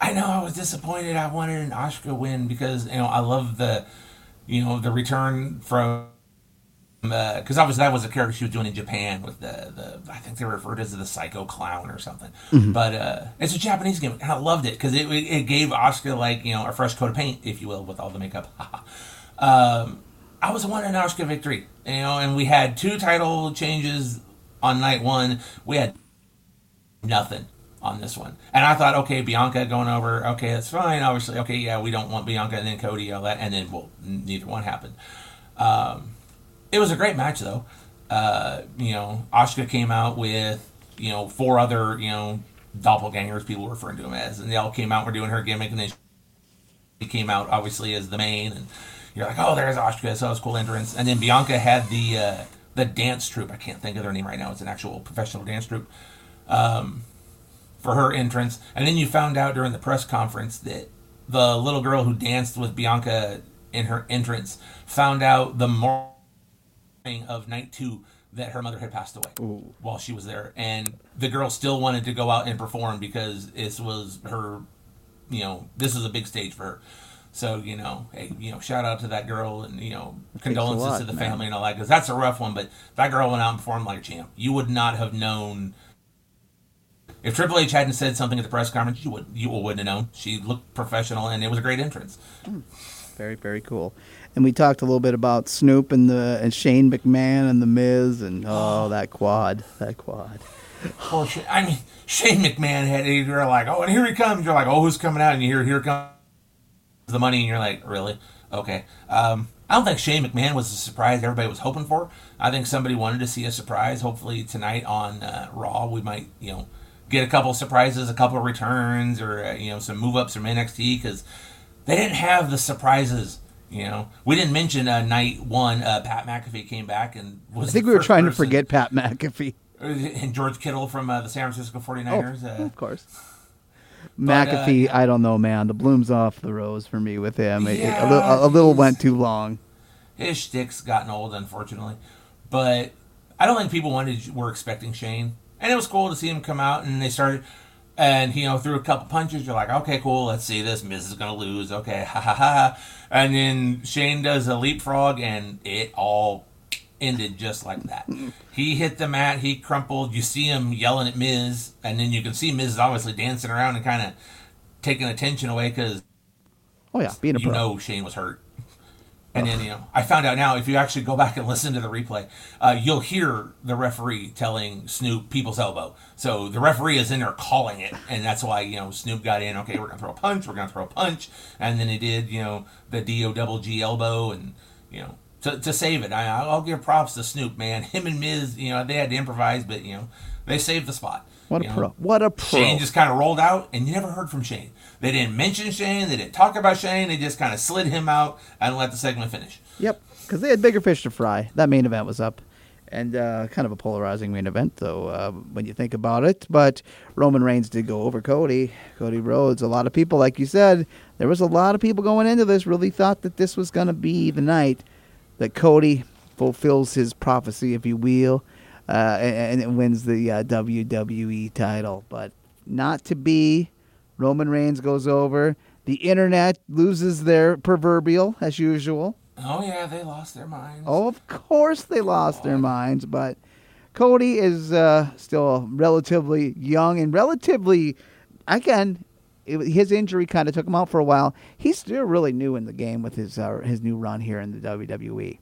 I know I was disappointed. I wanted an Asuka win because you know I love the, you know, the return from. Because obviously that was a character she was doing in Japan with the, the I think they referred to as the Psycho Clown or something. But uh, it's a Japanese gimmick, and I loved it because it, it gave Asuka like you know a fresh coat of paint, if you will, with all the makeup. um, I was wanting an Asuka victory, you know, and we had two title changes on night one. We had nothing on this one. And I thought, okay, Bianca going over, okay, that's fine. Obviously, okay, yeah, we don't want Bianca and then Cody, all that, and then well, neither one happened. Um, it was a great match though. Uh, you know, Asuka came out with you know four other you know doppelgangers, people referring to him as, and they all came out. Were doing her gimmick, and then she came out obviously as the main, and you're like, oh, there's Asuka. So it was a cool entrance. And then Bianca had the uh, the dance troupe. I can't think of their name right now. It's an actual professional dance troupe. Um, for her entrance, and then you found out during the press conference that the little girl who danced with Bianca in her entrance found out the morning of night two that her mother had passed away Ooh. while she was there, and the girl still wanted to go out and perform because this was her, you know, this is a big stage for her. So you know, hey, you know, shout out to that girl, and you know, condolences lot, to the man. family and all that because that's a rough one. But that girl went out and performed like a champ. You would not have known if Triple H hadn't said something at the press conference. You would you wouldn't have known. She looked professional, and it was a great entrance. Hmm. Very very cool. And we talked a little bit about Snoop and the and Shane McMahon and the Miz and oh that quad that quad. Shane. I mean, Shane McMahon had you're like, oh, and here he comes. You're like, oh, who's coming out? And you hear, here comes the money, and you're like, really? Okay. Um, I don't think Shane McMahon was a surprise everybody was hoping for. I think somebody wanted to see a surprise. Hopefully tonight on uh, Raw, we might, you know, get a couple surprises, a couple returns, or uh, you know, some move ups from NXT because they didn't have the surprises. You know, we didn't mention uh, night one. Uh, Pat McAfee came back and was. I think we were trying to forget Pat McAfee. and George Kittle from uh, the San Francisco 49ers. Oh, uh, of course. But, uh, McAfee. I don't know, man. The bloom's off the rose for me with him. It- it- Yeah, a, little, a little went too long. his shtick's gotten old, unfortunately. But I don't think people wanted were expecting Shane, and it was cool to see him come out. And they started, and you know, threw a couple punches. You're like, okay, cool. Let's see this. Miz is gonna lose. Okay, ha ha ha. And then Shane does a leapfrog, and it all ended just like that. he hit the mat. He crumpled. You see him yelling at Miz, and then you can see Miz is obviously dancing around and kind of taking attention away because Oh yeah, being a you pro. know Shane was hurt. And then, you know, I found out now if you actually go back and listen to the replay, uh, you'll hear the referee telling Snoop people's elbow. So the referee is in there calling it, and that's why, you know, Snoop got in, okay, we're going to throw a punch, we're going to throw a punch. And then he did, you know, the D O double G elbow, and, you know, to, to save it. I, I'll give props to Snoop, man. Him and Miz, you know, they had to improvise, but, you know, they saved the spot. What a You know, pro! What a pro! Shane just kind of rolled out, and you never heard from Shane. They didn't mention Shane. They didn't talk about Shane. They just kind of slid him out and let the segment finish. Yep, because they had bigger fish to fry. That main event was up, and uh, kind of a polarizing main event, though, uh, when you think about it. But Roman Reigns did go over Cody, Cody Rhodes. A lot of people, like you said, there was a lot of people going into this really thought that this was going to be the night that Cody fulfills his prophecy, if you will, uh, and, and wins the uh, WWE title. But not to be. Roman Reigns goes over. The internet loses their proverbial, as usual. Oh yeah, they lost their minds. Oh, of course they lost their minds, but Cody is uh, still relatively young and relatively, again, his injury kind of took him out for a while. He's still really new in the game with his uh, his new run here in the WWE.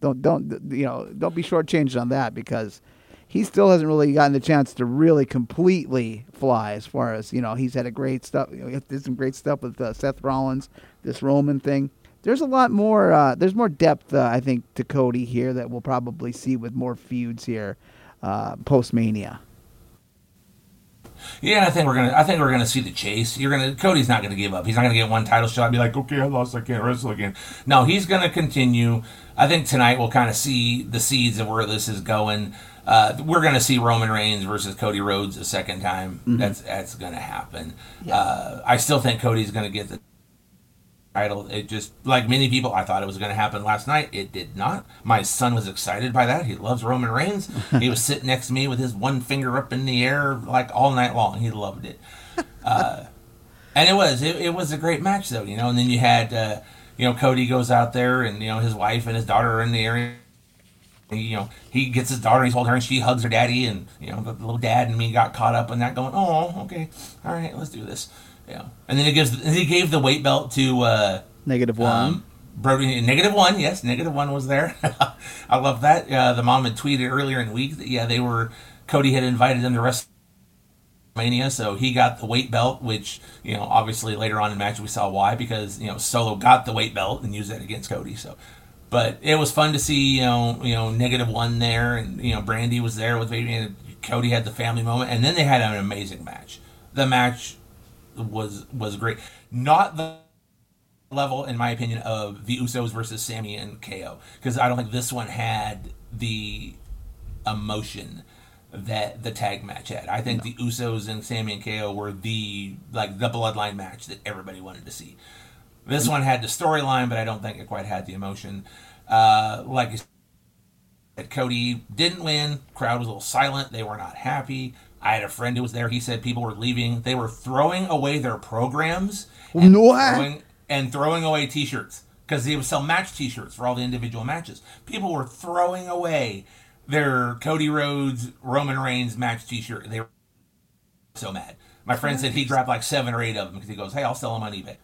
Don't don't you know? Don't be shortchanged on that because he still hasn't really gotten the chance to really completely fly. As far as you know, he's had a great stuff. You know, he did some great stuff with uh, Seth Rollins, this Roman thing. There's a lot more. Uh, there's more depth, uh, I think, to Cody here that we'll probably see with more feuds here uh, post Mania. Yeah, I think we're gonna. I think we're gonna see the chase. You're gonna. Cody's not gonna give up. He's not gonna get one title shot and be like, okay, I lost. I can't wrestle again. No, he's gonna continue. I think tonight we'll kind of see the seeds of where this is going. Uh, we're gonna see Roman Reigns versus Cody Rhodes a second time. Mm-hmm. That's that's gonna happen. Yeah. Uh, I still think Cody's gonna get the It just like many people, I thought it was going to happen last night. It did not. My son was excited by that. He loves Roman Reigns. he was sitting next to me with his one finger up in the air like all night long. He loved it. Uh, and it was it, it, was a great match though, you know. And then you had uh, you know Cody goes out there and you know his wife and his daughter are in the area. And, you know, he gets his daughter, he's holding her, and she hugs her daddy, and you know, the little dad and me got caught up in that, going, "Oh, okay, all right, let's do this." Yeah, and then he gives he gave the weight belt to uh, negative one. Um, Brody, negative one, yes, negative one was there. I love that. Uh, the mom had tweeted earlier in the week that yeah, they were Cody had invited them to WrestleMania, so he got the weight belt, which you know obviously later on in the match we saw why because you know Solo got the weight belt and used it against Cody. So, but it was fun to see you know you know negative one there, and you know Brandy was there with baby, and Cody had the family moment, and then they had an amazing match. The match was was great. Not the level, in my opinion, of the Usos versus Sami and KO, because I don't think this one had the emotion that the tag match had. I think no. the Usos and Sami and KO were the like the bloodline match that everybody wanted to see. This one had the storyline, but I don't think it quite had the emotion. Uh, like I said, Cody didn't win. Crowd was a little silent. They were not happy. I had a friend who was there. He said people were leaving. They were throwing away their programs and, throwing, and throwing away T-shirts because they would sell match T-shirts for all the individual matches. People were throwing away their Cody Rhodes Roman Reigns match T-shirt. They were so mad. My friend said he grabbed like seven or eight of them because he goes, "Hey, I'll sell them on eBay."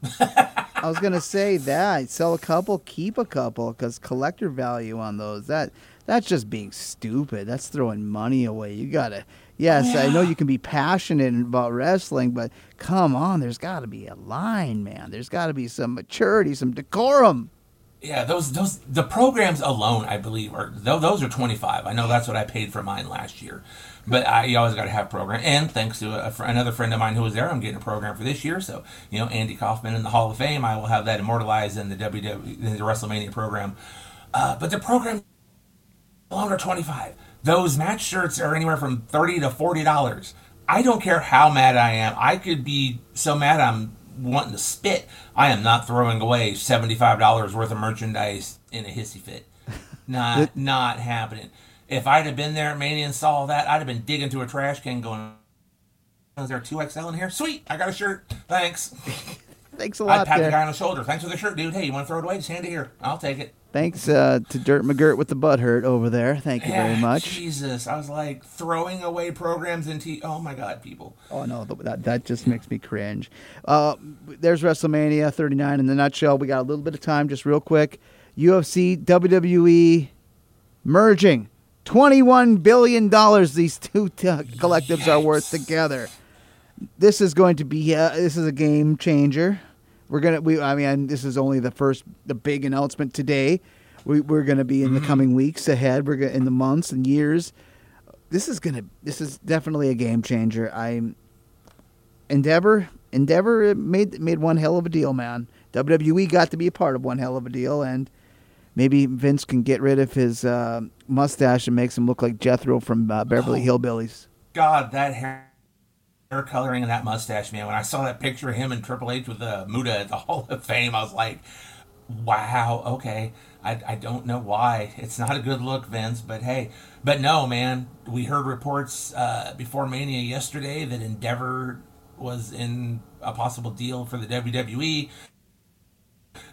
I was gonna say that sell a couple, keep a couple because collector value on those. That that's just being stupid. That's throwing money away. You gotta Yes, yeah. I know you can be passionate about wrestling, but come on, there's got to be a line, man. There's got to be some maturity, some decorum. Yeah, those those the programs alone, I believe, are those are twenty five. I know that's what I paid for mine last year, but I you always got to have program. And thanks to a, another friend of mine who was there, I'm getting a program for this year. So you know, Andy Kaufman in the Hall of Fame, I will have that immortalized in the WWE in the WrestleMania program. Uh, but the program longer twenty five. Those match shirts are anywhere from thirty to forty dollars. I don't care how mad I am. I could be so mad I'm wanting to spit. I am not throwing away seventy five dollars worth of merchandise in a hissy fit. Not not happening. If I'd have been there at Mania and saw all that, I'd have been digging through a trash can going, Is there a two XL in here? Sweet, I got a shirt. Thanks. Thanks a lot. I'd pat there. the guy on the shoulder. Thanks for the shirt, dude. Hey, you want to throw it away? Just hand it here. I'll take it. Thanks uh, to Dirt McGirt with the butt hurt over there. Thank you very much. Jesus, I was like throwing away programs and into. Oh my God, people. Oh no, that that just makes me cringe. Uh, there's WrestleMania 39 in the nutshell. We got a little bit of time, just real quick. UFC, WWE merging. Twenty-one billion dollars these two t- collectives are worth together. This is going to be uh, this is a game changer. We're gonna we I mean this is only the first the big announcement today. We, we're gonna be in the coming weeks ahead. We're gonna, in the months and years. This is gonna this is definitely a game changer. I'm Endeavor Endeavor made made one hell of a deal, man. WWE got to be a part of one hell of a deal, and maybe Vince can get rid of his uh, mustache and makes him look like Jethro from uh, Beverly oh, Hillbillies. God, that hair hair coloring and that mustache, man. When I saw that picture of him and Triple H with the Muta at the Hall of Fame, I was like, wow, okay. I, I don't know why. It's not a good look, Vince, but hey. But no, man, we heard reports uh, before Mania yesterday that Endeavor was in a possible deal for the WWE.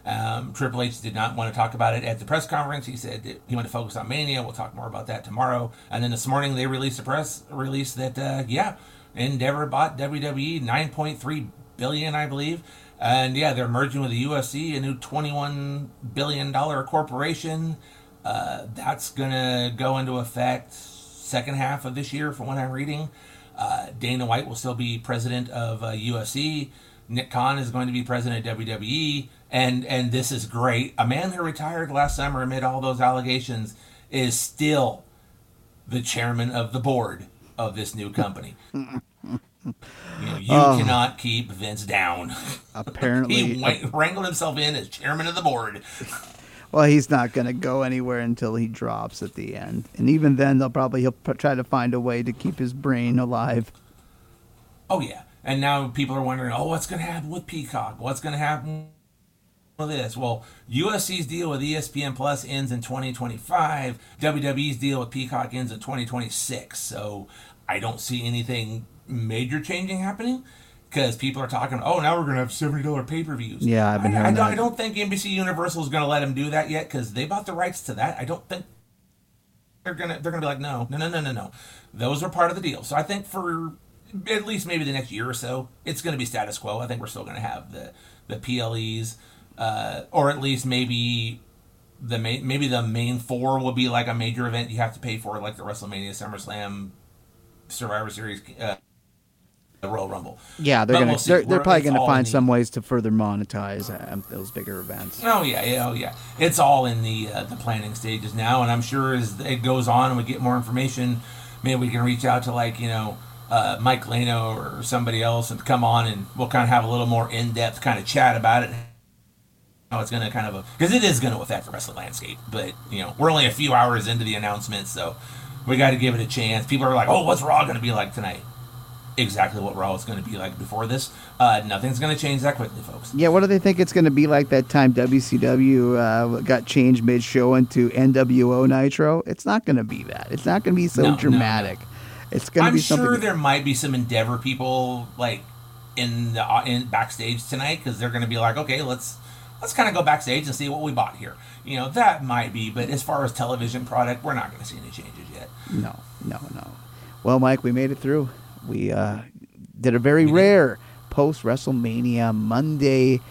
Um, Triple H did not want to talk about it at the press conference. He said he wanted to focus on Mania. We'll talk more about that tomorrow. And then this morning they released a press release that uh, yeah, Endeavor bought WWE 9.3 billion, I believe. And yeah, they're merging with the UFC, a new 21 billion dollar corporation. Uh, that's gonna go into effect second half of this year, from what I'm reading. Uh, Dana White will still be president of uh, UFC. Nick Khan is going to be president of WWE, and and this is great. A man who retired last summer amid all those allegations is still the chairman of the board of this new company. you know, you Oh. cannot keep Vince down. Apparently, he uh, wa- wrangled himself in as chairman of the board. well, he's not going to go anywhere until he drops at the end, and even then, they'll probably he'll try to find a way to keep his brain alive. Oh yeah, and now people are wondering, oh, what's going to happen with Peacock? What's going to happen with this? Well, UFC's deal with ESPN Plus ends in 2025. WWE's deal with Peacock ends in 2026. So I don't see anything major changing happening. Because people are talking, oh, now we're going to have seventy dollar pay per views. Yeah, I've been I, I hearing don't, that. I don't think NBC Universal is going to let them do that yet because they bought the rights to that. I don't think they're gonna they're gonna be like no no no no no no those are part of the deal so i think for at least maybe the next year or so it's gonna be status quo i think we're still gonna have the the ple's uh, or at least maybe the main maybe the main four will be like a major event you have to pay for like the wrestlemania summerslam survivor series uh, the royal rumble Yeah, they're But gonna we'll they're, they're probably going to find the- some ways to further monetize um, those bigger events. Oh yeah, yeah, oh yeah. It's all in the uh, the planning stages now, and I'm sure as it goes on and we get more information, maybe we can reach out to like you know uh, Mike Leno or somebody else and come on and we'll kind of have a little more in depth kind of chat about it. How it's going to kind of because it is going to affect the wrestling landscape, but you know we're only a few hours into the announcement, so we got to give it a chance. People are like, "Oh, what's Raw going to be like tonight?" Exactly what Raw is going to be like before this. Uh, nothing's going to change that quickly, folks. Yeah, what do they think it's going to be like that time WCW uh, got changed mid show into NWO Nitro? It's not going to be that. It's not going to be so No, no, dramatic. It's going to be. I'm sure there might be some Endeavor people like in the uh, in backstage tonight because they're going to be like, okay, let's let's kind of go backstage and see what we bought here. You know, that might be, but as far as television product, we're not going to see any changes yet. No, no, no. Well, Mike, we made it through. We uh, did a very rare post WrestleMania Monday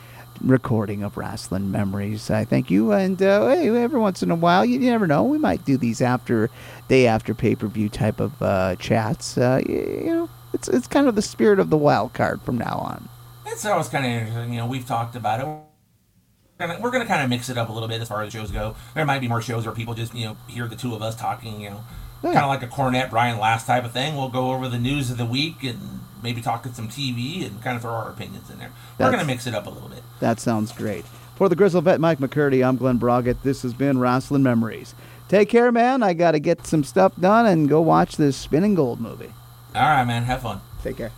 recording of Rasslin Memories. I thank you, and uh, hey, every once in a while, you, you never know, we might do these after day after pay per view type of uh, chats. Uh, you, you know, it's it's kind of the spirit of the wild card from now on. It's always kind of interesting. You know, we've talked about it. We're gonna, we're gonna kind of mix it up a little bit as far as shows go. There might be more shows where people just you know hear the two of us talking. You know, Yeah. kind of like a Cornette Brian Last type of thing. We'll go over the news of the week and maybe talk to some TV and kind of throw our opinions in there. We're gonna mix it up a little bit. That sounds great. For the Grizzle Vet Mike McCurdy, I'm Glen Braget. This has been Rasslin Memories. Take care, man. I got to get some stuff done and go watch this Spinning Gold movie. All right, man. Have fun. Take care.